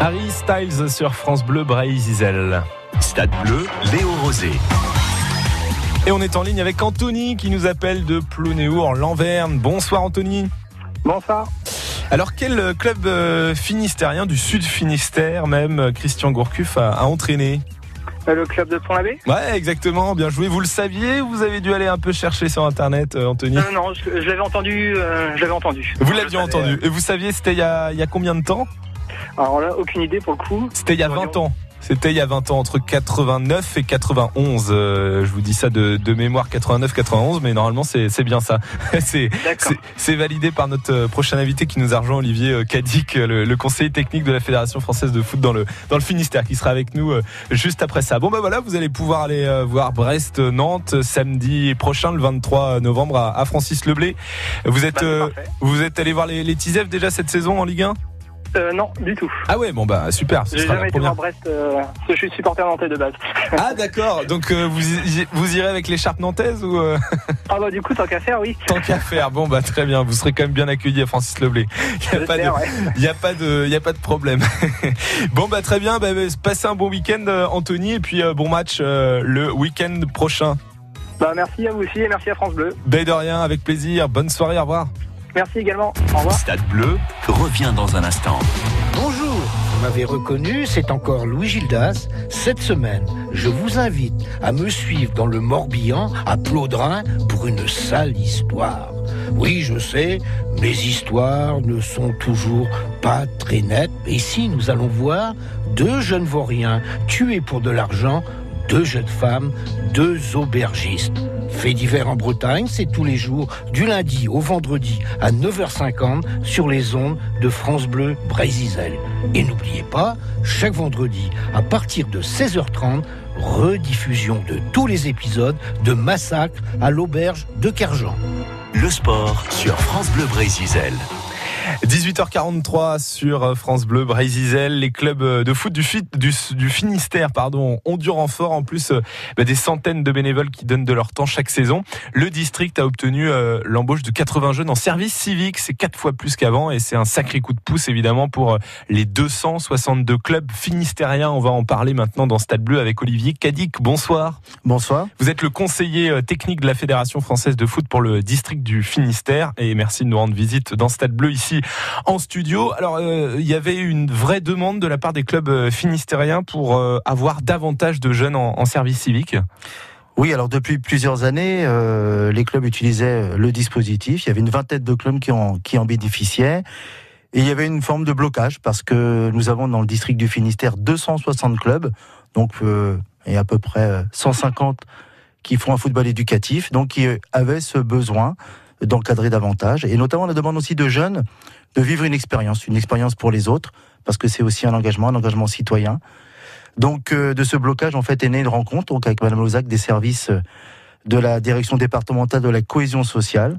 S3: Harry Styles sur France Bleu Bray-Zizel.
S5: Stade Bleu, Léo Rosé.
S3: Et on est en ligne avec Anthony qui nous appelle de Plonéo en Lanverne. Bonsoir Anthony.
S13: Bonsoir.
S3: Alors quel club euh, finistérien du sud Finistère même euh, Christian Gourcuff a, a entraîné?
S13: Euh, Le club de Pont-l'Abbé?
S3: Ouais, exactement. Bien joué. Vous le saviez ou Vous avez dû aller un peu chercher sur Internet, Anthony?
S13: Euh, Non, je, je l'avais entendu. euh, je l'avais entendu.
S3: Vous l'aviez entendu. Et vous saviez, c'était il y a, il y a combien de temps?
S13: euh, Alors là, aucune idée pour le coup.
S3: C'était il y a 20 ans. C'était il y a 20 ans, entre 89 et 91. Euh, je vous dis ça de, de mémoire 89-91, mais normalement c'est bien ça. c'est validé par notre euh, prochain invité qui nous a rejoint, Olivier euh, Cadic, le, le conseiller technique de la Fédération française de foot dans le, dans le Finistère, qui sera avec nous euh, juste après ça. Bon ben voilà, vous allez pouvoir aller euh, voir Brest-Nantes euh, samedi prochain, le 23 novembre, à, à Francis Leblé. Vous êtes, euh, vous êtes allé voir les, les Tisef déjà cette saison en Ligue 1
S13: Euh, non, du tout.
S3: Ah ouais, bon bah super,
S13: J'ai jamais été voir Brest, euh, parce que je suis supporter nantais de base.
S3: Ah d'accord, donc euh, vous, y- vous irez avec l'écharpe nantaise ou euh,
S13: Ah bah du coup, tant qu'à faire, oui.
S3: tant qu'à faire Bon bah très bien, vous serez quand même bien accueilli à Francis Leblé. Il n'y a, pas de-
S13: J'espère, ouais.
S3: y a pas de, y a pas de problème. bon bah très bien, bah, bah, passez un bon week-end Anthony et puis bon match le week-end prochain.
S13: Bah merci à vous aussi et merci à France Bleu.
S3: Ben de rien, avec plaisir. Bonne soirée, au revoir.
S13: Merci également. Au revoir.
S1: Stade Bleu revient dans un instant.
S14: Bonjour, vous m'avez reconnu, c'est encore Louis Gildas. Cette semaine, je vous invite à me suivre dans le Morbihan, à Plaudrin, pour une sale histoire. Oui, je sais, mes histoires ne sont toujours pas très nettes. Ici, nous allons voir deux jeunes vauriens tués pour de l'argent, deux jeunes femmes, deux aubergistes. Fait divers en Bretagne, c'est tous les jours, du lundi au vendredi à 9h50 sur les ondes de France Bleu Brésisel. Et n'oubliez pas, chaque vendredi à partir de 16h30, rediffusion de tous les épisodes de Massacre à l'auberge de Kerjan.
S1: Le sport sur France Bleu Brésil.
S3: 18h43 sur euh, France Bleu, Brésil. Les clubs euh, de foot du, Fi- du, du Finistère pardon, ont du renfort. En plus, euh, bah, des centaines de bénévoles qui donnent de leur temps chaque saison. Le district a obtenu euh, l'embauche de 80 jeunes en service civique. C'est quatre fois plus qu'avant et c'est un sacré coup de pouce évidemment pour les 262 clubs finistériens. On va en parler maintenant dans Stade Bleu avec Olivier Cadic. Bonsoir.
S15: Bonsoir.
S3: Vous êtes le conseiller technique de la Fédération française de foot pour le district du Finistère et merci de nous rendre visite dans Stade Bleu ici en studio. Alors, euh, il y avait une vraie demande de la part des clubs euh, finistériens pour euh, avoir davantage de jeunes en, service civique.
S15: Oui, alors depuis plusieurs années, euh, les clubs utilisaient le dispositif. Il y avait une vingtaine de clubs qui en, bénéficiaient. Et il y avait une forme de blocage parce que nous avons dans le district du Finistère 260 clubs, donc euh, et à peu près euh, 150 qui font un football éducatif, donc qui euh, avaient ce besoin d'encadrer davantage, et notamment la demande aussi de jeunes de vivre une expérience, une expérience pour les autres, parce que c'est aussi un engagement, un engagement citoyen. Donc euh, de ce blocage, en fait, est née une rencontre donc, avec Madame Lozac des services euh, de la direction départementale de la cohésion sociale.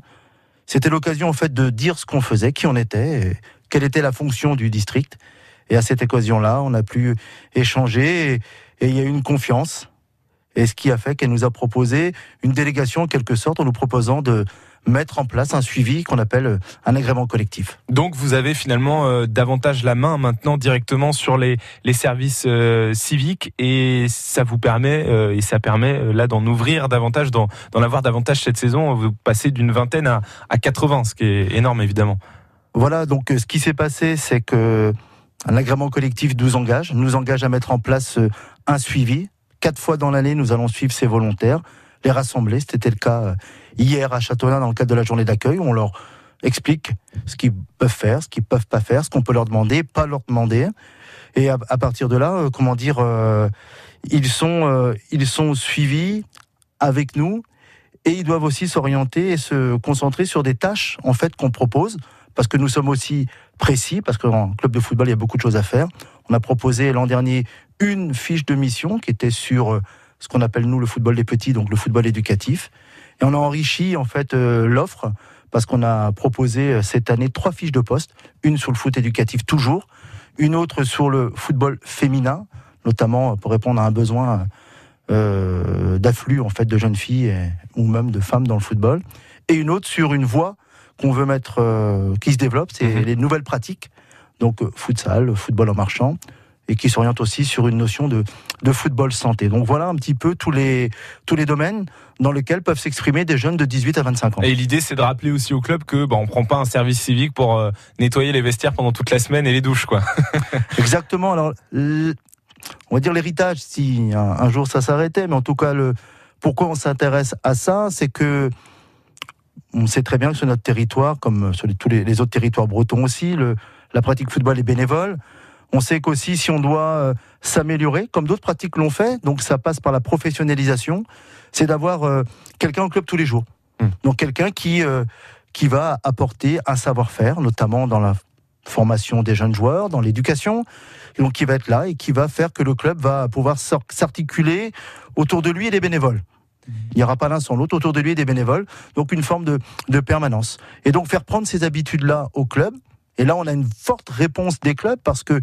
S15: C'était l'occasion en fait de dire ce qu'on faisait, qui on était, quelle était la fonction du district. Et à cette occasion-là, on a pu échanger et, et il y a eu une confiance. Et ce qui a fait qu'elle nous a proposé une délégation en quelque sorte en nous proposant de mettre en place un suivi qu'on appelle un agrément collectif.
S3: Donc, vous avez finalement euh, davantage la main maintenant directement sur les, les services euh, civiques et ça vous permet, euh, et ça permet euh, là d'en ouvrir davantage, d'en d'en avoir davantage cette saison. Vous passez d'une vingtaine à, à 80, ce qui est énorme évidemment.
S15: Voilà, donc euh, ce qui s'est passé, c'est que un agrément collectif nous engage, nous engage à mettre en place euh, un suivi. Quatre fois dans l'année, nous allons suivre ces volontaires, les rassembler. C'était le cas euh, hier à Châteaulin dans le cadre de la journée d'accueil. On leur explique ce qu'ils peuvent faire, ce qu'ils peuvent pas faire, ce qu'on peut leur demander, pas leur demander. Et à, partir de là, euh, comment dire, euh, ils sont euh, ils sont suivis avec nous et ils doivent aussi s'orienter et se concentrer sur des tâches en fait qu'on propose parce que nous sommes aussi précis parce qu'en club de football il y a beaucoup de choses à faire. On a proposé l'an dernier une fiche de mission qui était sur ce qu'on appelle nous le football des petits, donc le football éducatif. Et on a enrichi en fait euh, l'offre parce qu'on a proposé euh, cette année trois fiches de poste, une sur le foot éducatif toujours, une autre sur le football féminin, notamment pour répondre à un besoin euh, d'afflux en fait de jeunes filles et- ou même de femmes dans le football, et une autre sur une voie qu'on veut mettre, euh, qui se développe, c'est les nouvelles pratiques, donc futsal, football en marchant, et qui s'oriente aussi sur une notion de, de football santé. Donc voilà un petit peu tous les, tous les domaines dans lesquels peuvent s'exprimer des jeunes de 18 à 25 ans.
S3: Et l'idée, c'est de rappeler aussi au club que bah, on prend pas un service civique pour euh, nettoyer les vestiaires pendant toute la semaine et les douches, quoi.
S15: Exactement. Alors, on va dire l'héritage, si un, un jour ça s'arrêtait, mais en tout cas, le, pourquoi on s'intéresse à ça, c'est que on sait très bien que sur notre territoire, comme sur les- tous les, les autres territoires bretons aussi, le, la pratique football est bénévole. On sait qu'aussi, si on doit euh, s'améliorer, comme d'autres pratiques l'ont fait, donc ça passe par la professionnalisation, c'est d'avoir euh, quelqu'un au club tous les jours. Donc quelqu'un qui, euh, qui va apporter un savoir-faire, notamment dans la formation des jeunes joueurs, dans l'éducation, donc qui va être là et qui va faire que le club va pouvoir s'ar- s'articuler autour de lui et des bénévoles. Il n'y aura pas l'un sans l'autre, autour de lui et des bénévoles, donc une forme de, de permanence. Et donc faire prendre ces habitudes-là au club, et là on a une forte réponse des clubs parce que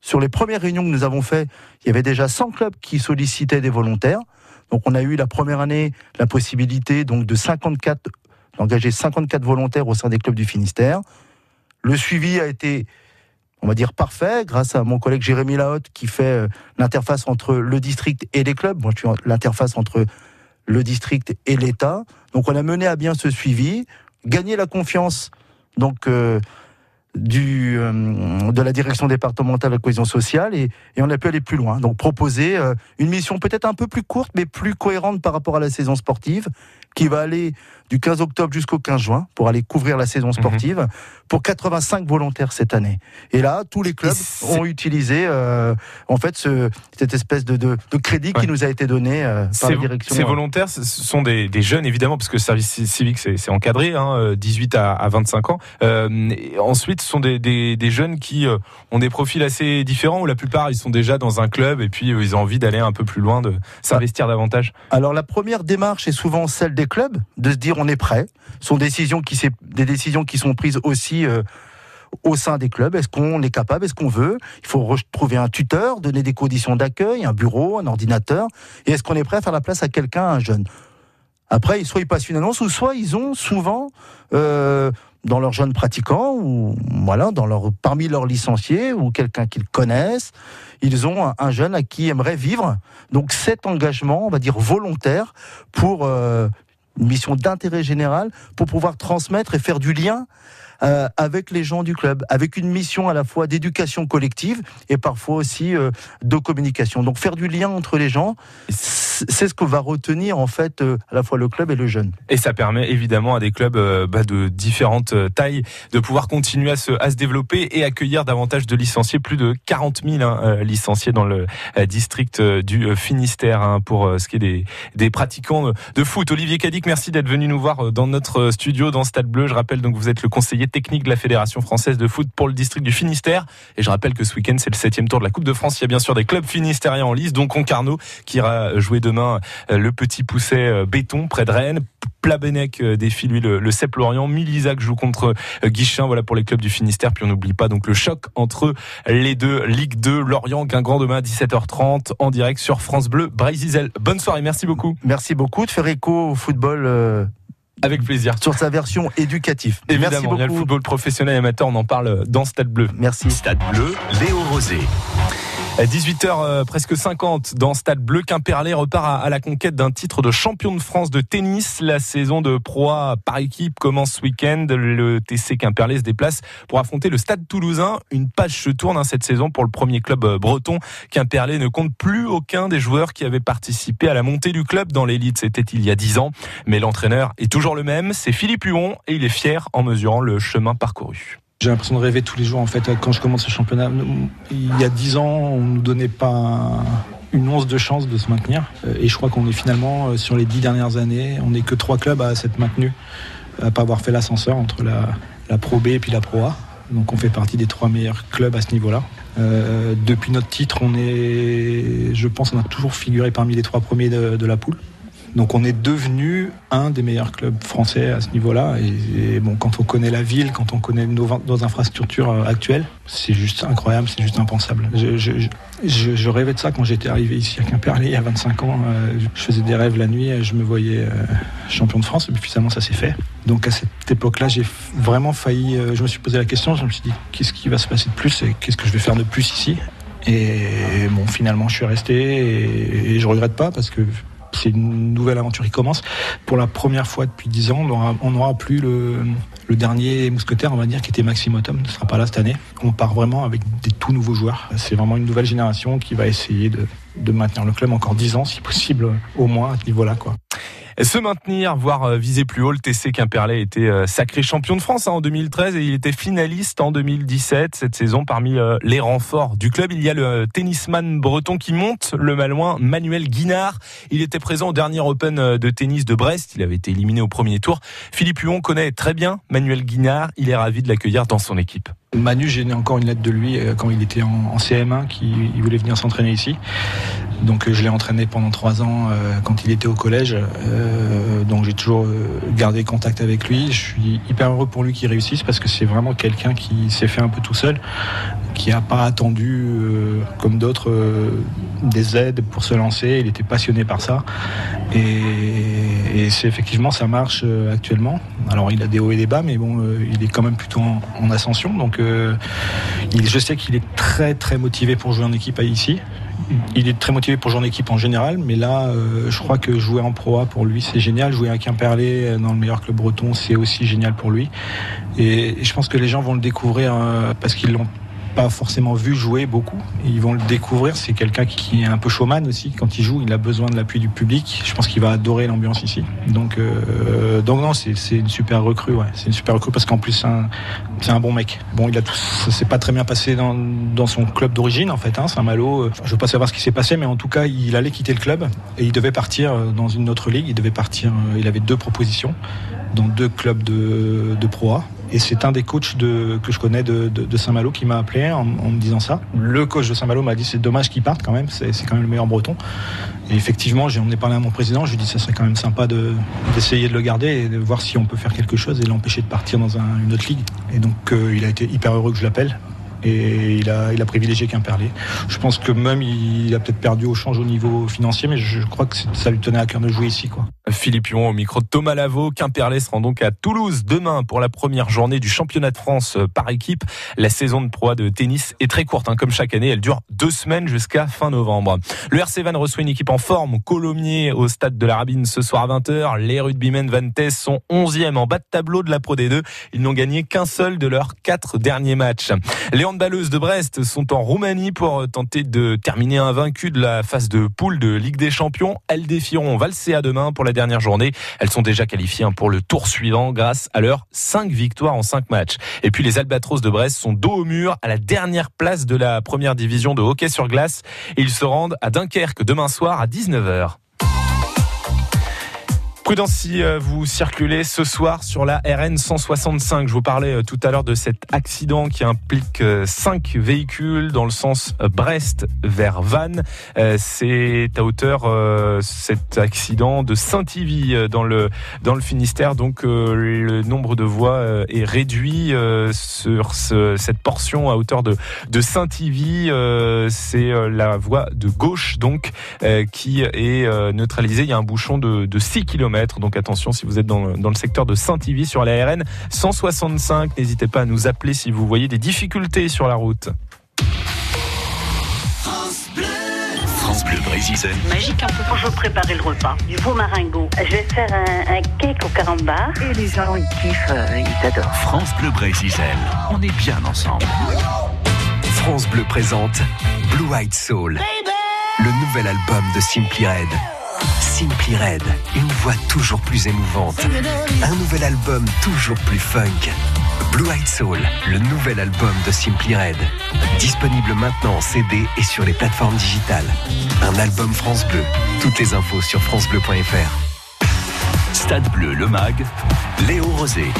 S15: sur les premières réunions que nous avons faites, il y avait déjà 100 clubs qui sollicitaient des volontaires. Donc on a eu la première année la possibilité donc de 54 d'engager 54 volontaires au sein des clubs du Finistère. Le suivi a été on va dire parfait grâce à mon collègue Jérémy Lahotte qui fait euh, l'interface entre le district et les clubs. Moi je suis l'interface entre le district et l'État. Donc on a mené à bien ce suivi, gagné la confiance donc euh, du, euh, de la direction départementale de la cohésion sociale et, et on a pu aller plus loin. Donc proposer euh, une mission peut-être un peu plus courte mais plus cohérente par rapport à la saison sportive qui va aller du 15 octobre jusqu'au 15 juin pour aller couvrir la saison sportive pour 85 volontaires cette année. Et là, tous les clubs ont utilisé euh, en fait ce, cette espèce de, de, de crédit qui nous a été donné euh, par
S3: Ces,
S15: la direction.
S3: ces volontaires, ce sont des, des jeunes évidemment, parce que le service civique c'est encadré, hein, euh, 18 à, à 25 ans. Euh, ensuite, ce sont des, des, des jeunes qui euh, ont des profils assez différents, où la plupart ils sont déjà dans un club et puis euh, ils ont envie d'aller un peu plus loin, de s'investir davantage.
S15: Alors la première démarche est souvent celle des clubs, de se dire on est prêt. Ce sont des décisions qui, des décisions qui sont prises aussi euh, au sein des clubs. Est-ce qu'on est capable? Est-ce qu'on veut? Il faut re- trouver un tuteur, donner des conditions d'accueil, un bureau, un ordinateur. Et est-ce qu'on est prêt à faire la place à quelqu'un, un jeune? Après, soit ils passent une annonce, ou soit ils ont souvent, euh, dans leurs jeunes pratiquants, ou voilà, dans leur, parmi leurs licenciés, ou quelqu'un qu'ils connaissent, ils ont un, un jeune à qui ils aimeraient vivre. Donc cet engagement, on va dire volontaire, pour euh, une mission d'intérêt général, pour pouvoir transmettre et faire du lien euh, avec les gens du club, avec une mission à la fois d'éducation collective et parfois aussi euh, de communication. Donc faire du lien entre les gens, c'est ce que va retenir en fait euh, à la fois le club et le jeune.
S3: Et ça permet évidemment à des clubs bah, de différentes tailles de pouvoir continuer à se, développer et accueillir davantage de licenciés, plus de 40 000 hein, licenciés dans le district du Finistère hein, pour ce qui est des, des pratiquants de foot. Olivier Cadic, merci d'être venu nous voir dans notre studio dans Stade Bleu. Je rappelle donc que vous êtes le conseiller technique de la Fédération française de foot pour le district du Finistère. Et je rappelle que ce week-end, c'est le septième tour de la Coupe de France. Il y a bien sûr des clubs finistériens en lice, dont Concarneau qui ira jouer demain euh, le petit pousset euh, béton près de Rennes. Plabennec euh, défie lui le, le Cep Lorient. Milizac joue contre Guichin. Voilà pour les clubs du Finistère. Puis on n'oublie pas donc le choc entre les deux Ligue 2 Lorient Guingamp demain à 17h30 en direct sur France Bleu Brésil. Bonne soirée. Merci beaucoup.
S15: Merci beaucoup de faire écho au football.
S3: Avec plaisir.
S15: Sur sa version éducative.
S3: Évidemment,
S15: Merci
S3: il y a le
S15: beaucoup.
S3: football professionnel et amateur, on en parle dans Stade Bleu.
S15: Merci.
S1: Stade Bleu, Léo Rosé.
S3: À 18h euh, presque 50 dans Stade Bleu, Quimperlé repart à, la conquête d'un titre de champion de France de tennis. La saison de Pro A par équipe commence ce week-end. Le TC Quimperlé se déplace pour affronter le Stade Toulousain. Une page se tourne hein, cette saison pour le premier club euh, breton. Quimperlé ne compte plus aucun des joueurs qui avaient participé à la montée du club dans l'élite. C'était il y a 10 ans. Mais l'entraîneur est toujours le même. C'est Philippe Huon et il est fier en mesurant le chemin parcouru.
S16: J'ai l'impression de rêver tous les jours en fait quand je commence ce championnat. Il y a dix ans, on ne nous donnait pas une once de chance de se maintenir. Euh, Et je crois qu'on est finalement, euh, sur les dix dernières années, on n'est que trois clubs à s'être maintenus, à pas avoir fait l'ascenseur entre la, Pro B et puis la Pro A. Donc on fait partie des trois meilleurs clubs à ce niveau-là. Euh, depuis notre titre, on est, je pense, on a toujours figuré parmi les trois premiers de la poule. Donc on est devenu un des meilleurs clubs français à ce niveau-là. Et, bon, quand on connaît la ville, quand on connaît nos, infrastructures euh, actuelles, c'est juste incroyable, c'est juste impensable. Je, rêvais de ça quand j'étais arrivé ici à Quimperlé il y a 25 ans. Euh, je faisais des rêves la nuit, je me voyais euh, champion de France et puis finalement ça s'est fait. Donc à cette époque-là, j'ai vraiment failli. je me suis posé la question, je me suis dit qu'est-ce qui va se passer de plus et qu'est-ce que je vais faire de plus ici? Et bon, finalement, je suis resté et, et je regrette pas parce que c'est une nouvelle aventure qui commence. Pour la première fois depuis dix ans, on n'aura plus le, dernier mousquetaire, on va dire, qui était Maxime Automne, ne sera pas là cette année. On part vraiment avec des tout nouveaux joueurs. C'est vraiment une nouvelle génération qui va essayer de, maintenir le club encore dix ans, si possible, au moins à ce niveau-là.
S3: Se maintenir, voire euh, viser plus haut, le TC Quimperlé était euh, sacré champion de France hein, en 2013 et il était finaliste en 2017. Cette saison, parmi euh, les renforts du club, il y a le tennisman breton qui monte, le malouin Manuel Guinard. Il était présent au dernier Open de tennis de Brest. Il avait été éliminé au premier tour. Philippe Huon connaît très bien Manuel Guinard. Il est ravi de l'accueillir dans son équipe.
S16: Manu, j'ai encore une lettre de lui euh, quand il était en, en CM1, qui il voulait venir s'entraîner ici. Donc euh, je l'ai entraîné pendant trois ans euh, quand il était au collège. Donc j'ai toujours gardé contact avec lui. Je suis hyper heureux pour lui qu'il réussisse parce que c'est vraiment quelqu'un qui s'est fait un peu tout seul, qui n'a pas attendu, euh, comme d'autres, euh, des aides pour se lancer. Il était passionné par ça. Et, c'est effectivement, ça marche euh, actuellement. Alors il a des hauts et des bas, mais bon, il est quand même plutôt en, en ascension. Donc je sais qu'il est très très motivé pour jouer en équipe ici. Il est très motivé pour jouer en équipe en général, mais là, je crois que jouer en Pro A pour lui, c'est génial. Jouer à Quimperlé dans le meilleur club breton, c'est aussi génial pour lui. Et, je pense que les gens vont le découvrir parce qu'ils l'ont pas forcément vu jouer beaucoup. Ils vont le découvrir. C'est quelqu'un qui, est un peu showman aussi. Quand il joue, il a besoin de l'appui du public. Je pense qu'il va adorer l'ambiance ici. Donc, euh, donc non, c'est une super recrue. C'est une super recrue parce qu'en plus, c'est un, bon mec. Bon, il a tout, ça s'est pas très bien passé dans, son club d'origine en fait. Hein, Saint-Malo. Euh, Je veux pas savoir ce qui s'est passé, mais en tout cas, il allait quitter le club et il devait partir euh, dans une autre ligue. Il devait partir. Il avait deux propositions dans deux clubs de, de Pro A. Et c'est un des coachs que je connais de, Saint-Malo qui m'a appelé en, me disant ça. Le coach de Saint-Malo m'a dit c'est dommage qu'il parte quand même, c'est quand même le meilleur breton. Et effectivement, j'ai emmené parler à mon président, je lui ai dit ça serait quand même sympa de- d'essayer de, le garder et de voir si on peut faire quelque chose et l'empêcher de partir dans un- une autre ligue. Et donc euh, il a été hyper heureux que je l'appelle. Et il a, il a privilégié. Je pense que même il a peut-être perdu au change au niveau financier, mais je crois que ça lui tenait à cœur de jouer ici. Quoi.
S3: Philippe Huon au micro de Thomas Lavaux. Quimperlé se rend donc à Toulouse demain pour la première journée du championnat de France euh, par équipe. La saison de proie de tennis est très courte, hein, comme chaque année. Elle dure deux semaines jusqu'à fin novembre. Le RC Van reçoit une équipe en forme, Colomiers au stade de la Rabine ce soir à 20h. Les rugbymen Vantes sont 11e en bas de tableau de la Pro D2. Ils n'ont gagné qu'un seul de leurs quatre derniers matchs. Les handballeuses de Brest sont en Roumanie pour tenter de terminer invaincues de la phase de poule de Ligue des Champions. Elles défieront Valsea demain pour la dernière journée. Elles sont déjà qualifiées hein, pour le tour suivant grâce à leurs 5 victoires en 5 matchs. Et puis les Albatros de Brest sont dos au mur à la dernière place de la première division de hockey sur glace. Ils se rendent à Dunkerque demain soir à 19h. Prudence si euh, vous circulez ce soir sur la RN 165. Je vous parlais euh, tout à l'heure de cet accident qui implique euh, cinq véhicules dans le sens euh, Brest vers Vannes. Euh, C'est à hauteur euh, cet accident de Saint-Ivy euh, dans le dans le Finistère. Donc euh, le nombre de voies euh, est réduit euh, sur ce- cette portion à hauteur de de Saint-Ivy. Euh, C'est euh, la voie de gauche donc euh, qui est euh, neutralisée. Il y a un bouchon de, de 6 km. Donc attention si vous êtes dans, le- dans le secteur de Saint-Ivy sur la RN 165. N'hésitez pas à nous appeler si vous voyez des difficultés sur la route.
S1: France Bleu Brésil.
S17: Magique un peu pour je préparer le repas. Du veau maringot. Je vais faire un, un cake au carambar. Et les gens, ils kiffent, euh, ils t'adorent.
S1: France Bleu Brésil. On est bien ensemble. France Bleu présente Blue Eyed Soul. Le nouvel album de Simply Red. Simply Red, une voix toujours plus émouvante. Un nouvel album toujours plus funk. Blue Eyed Soul, le nouvel album de Simply Red. Disponible maintenant en CD et sur les plateformes digitales. Un album France Bleu. Toutes les infos sur francebleu.fr. Stade Bleu, le MAG, Léo Rosé.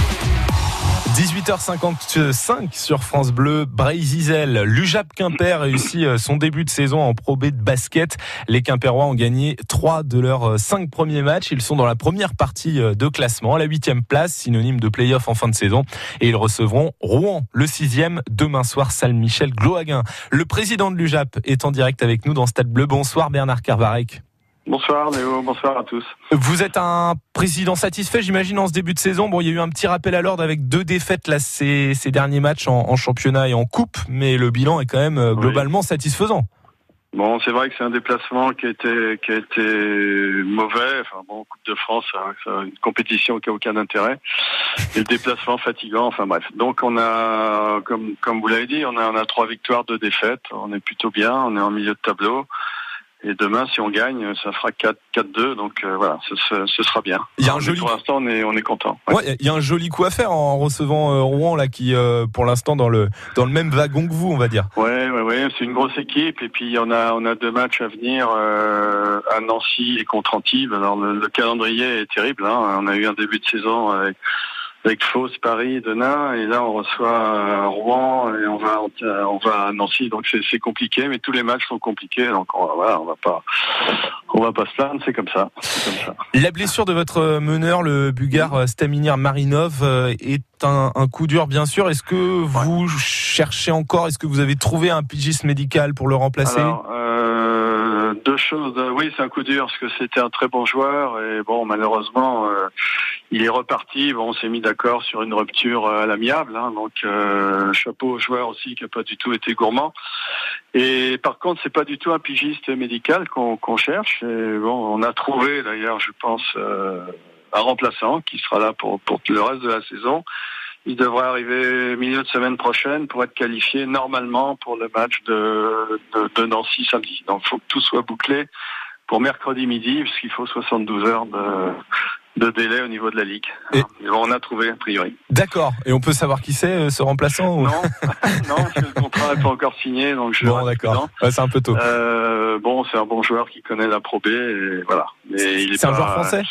S3: 18h55 sur France Bleu, Brésil. L'UJAP Quimper réussit euh, son début de saison en Pro B de basket. Les Quimperois ont gagné trois de leurs euh, cinq premiers matchs. Ils sont dans la première partie euh, de classement, à la huitième place, synonyme de play-off en fin de saison. Et ils recevront Rouen, le sixième, demain soir, salle Michel Glohaguin. Le président de l'UJAP est en direct avec nous dans Stade Bleu. Bonsoir Bernard Carvarec.
S18: Bonsoir Léo, bonsoir à tous.
S3: Vous êtes un président satisfait, j'imagine, en ce début de saison. Bon, il y a eu un petit rappel à l'ordre avec deux défaites là ces, ces derniers matchs en, en championnat et en coupe, mais le bilan est quand même euh, globalement satisfaisant.
S18: Bon, c'est vrai que c'est un déplacement qui a été qui a été mauvais. Enfin bon, Coupe de France, hein, c'est une compétition qui a aucun intérêt. Et le déplacement fatigant. Enfin bref. Donc on a, comme comme vous l'avez dit, on a on a trois victoires, deux défaites. On est plutôt bien. On est en milieu de tableau. Et demain, si on gagne, ça fera 4 4-2. Donc euh, voilà, ce, ce- ce sera bien.
S3: Il y a un joli-
S18: Pour l'instant, on est on est content.
S3: Ouais, il y a un joli coup à faire en recevant euh, Rouen là qui euh, pour l'instant dans le dans le même wagon que vous, on va dire.
S18: Ouais, ouais, ouais, c'est une grosse équipe et puis on a on a deux matchs à venir euh, à Nancy et contre Antibes. Alors le, le calendrier est terrible. Hein. On a eu un début de saison avec avec Fos, Paris, Denain et là on reçoit euh, Rouen et on va on va à Nancy. Donc c'est compliqué, mais tous les matchs sont compliqués. Donc on, voilà, on va pas on va pas se plaindre. C'est comme ça. C'est comme ça.
S3: La blessure de votre euh, meneur, le Bulgare euh, Staminir Marinov, euh, est un, un coup dur bien sûr. Est-ce que vous cherchez encore? Est-ce que vous avez trouvé un pigiste médical pour le remplacer?
S18: Alors, euh, deux choses. Oui, c'est un coup dur parce que c'était un très bon joueur et bon, malheureusement, euh, il est reparti. Bon, on s'est mis d'accord sur une rupture euh, à l'amiable. hein, donc, euh, chapeau au joueur aussi qui a pas du tout été gourmand. Et par contre, c'est pas du tout un pigiste médical qu'on qu'on cherche. Et bon, on a trouvé d'ailleurs, je pense, euh, un remplaçant qui sera là pour pour le reste de la saison. Il devrait arriver milieu de semaine prochaine pour être qualifié normalement pour le match de, de, de Nancy samedi. Donc il faut que tout soit bouclé pour mercredi midi, puisqu'il faut 72 heures de, de délai au niveau de la Ligue. Bon, on a trouvé a priori.
S3: D'accord. Et on peut savoir qui c'est euh, ce remplaçant ou-
S18: Non, non, parce que le contrat n'est pas encore signé, donc je
S3: Bon, d'accord. Ouais, c'est un peu tôt.
S18: Euh, bon, c'est un bon joueur qui connaît la Pro B, et voilà. Mais il est
S3: C'est un joueur français?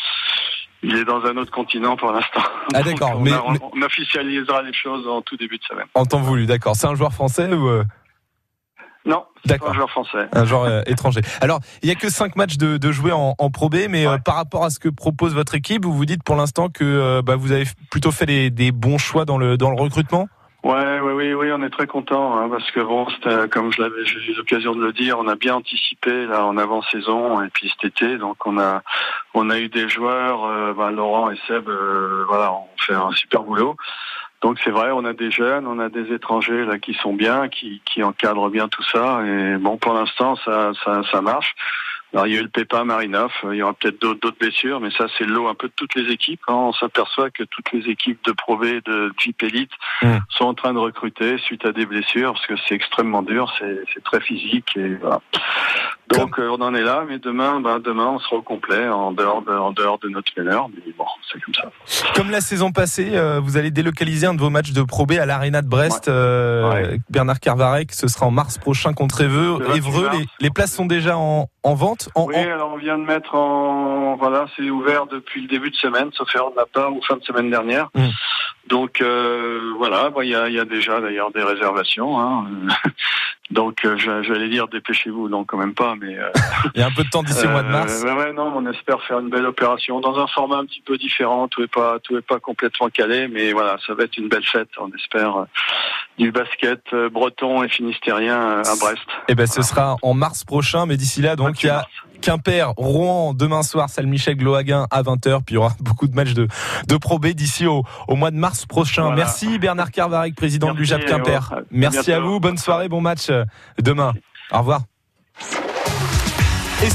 S18: Il est dans un autre continent pour l'instant.
S3: Ah, d'accord, mais-
S18: on-
S3: mais-
S18: on officialisera les choses en tout début de semaine.
S3: En temps voulu, d'accord. C'est un joueur français ou euh,
S18: Non, c'est un joueur français.
S3: un joueur euh, étranger Alors, il y a que cinq matchs de, de jouer en, en Pro B, mais euh, par rapport à ce que propose votre équipe, vous vous dites pour l'instant que euh, bah, vous avez plutôt fait des, des bons choix dans le dans le recrutement?
S18: Ouais, ouais, oui, oui, on est très content hein, parce que bon, c'était comme je l'avais, j'ai eu l'occasion de le dire, on a bien anticipé là en avant-saison et puis cet été, donc on a, on a eu des joueurs, euh, bah, Laurent et Seb, euh, voilà, on fait un super boulot. Donc c'est vrai, on a des jeunes, on a des étrangers là qui sont bien, qui, qui encadrent bien tout ça et bon, pour l'instant ça, ça, ça marche. Alors il y a eu le Pépin Marinov, euh, il y aura peut-être d'autres d'autres blessures, mais ça c'est le lot un peu de toutes les équipes. hein. On s'aperçoit que toutes les équipes de Pro B, de Jeep Elite
S3: Mm.
S18: sont en train de recruter suite à des blessures, parce que c'est extrêmement dur, c'est c'est très physique et voilà. Donc euh, on en est là, mais demain, ben, demain on sera au complet en dehors de, en dehors de notre meneur, mais bon, c'est comme ça.
S3: Comme la saison passée, euh, vous allez délocaliser un de vos matchs de Pro B à l'Arena de Brest. euh, Bernard Carvarec, ce sera en mars prochain contre Évreux.
S18: Le 28
S3: Évreux, les, les places sont déjà en, en vente. En,
S18: Oui, alors on vient de mettre en voilà, c'est ouvert depuis le début de semaine, sauf erreur de ma part, ou fin de semaine dernière.
S3: Mm.
S18: Donc euh, voilà, bon, il y, a, y a déjà d'ailleurs des réservations. Hein. Donc euh, j'a- j'allais dire dépêchez-vous, non quand même pas, mais euh,
S3: Il y a un peu de temps d'ici au mois de mars.
S18: ouais, ouais, non, on espère faire une belle opération dans un format un petit peu différent. Tout est pas, tout est pas complètement calé, mais voilà, ça va être une belle fête. On espère euh, du basket euh, breton et finistérien euh, à Brest.
S3: Eh ben, ce sera en mars prochain, mais d'ici là, donc il y a Quimper, Rouen demain soir, salle Michel à 20h, puis il y aura beaucoup de matchs de, de Pro B d'ici au, au mois de mars prochain.
S18: Voilà.
S3: Merci Bernard Carvarec, président de
S18: Merci,
S3: l'UJAP Quimper. Merci à vous, bonne soirée, bon match euh, demain. Au revoir. Et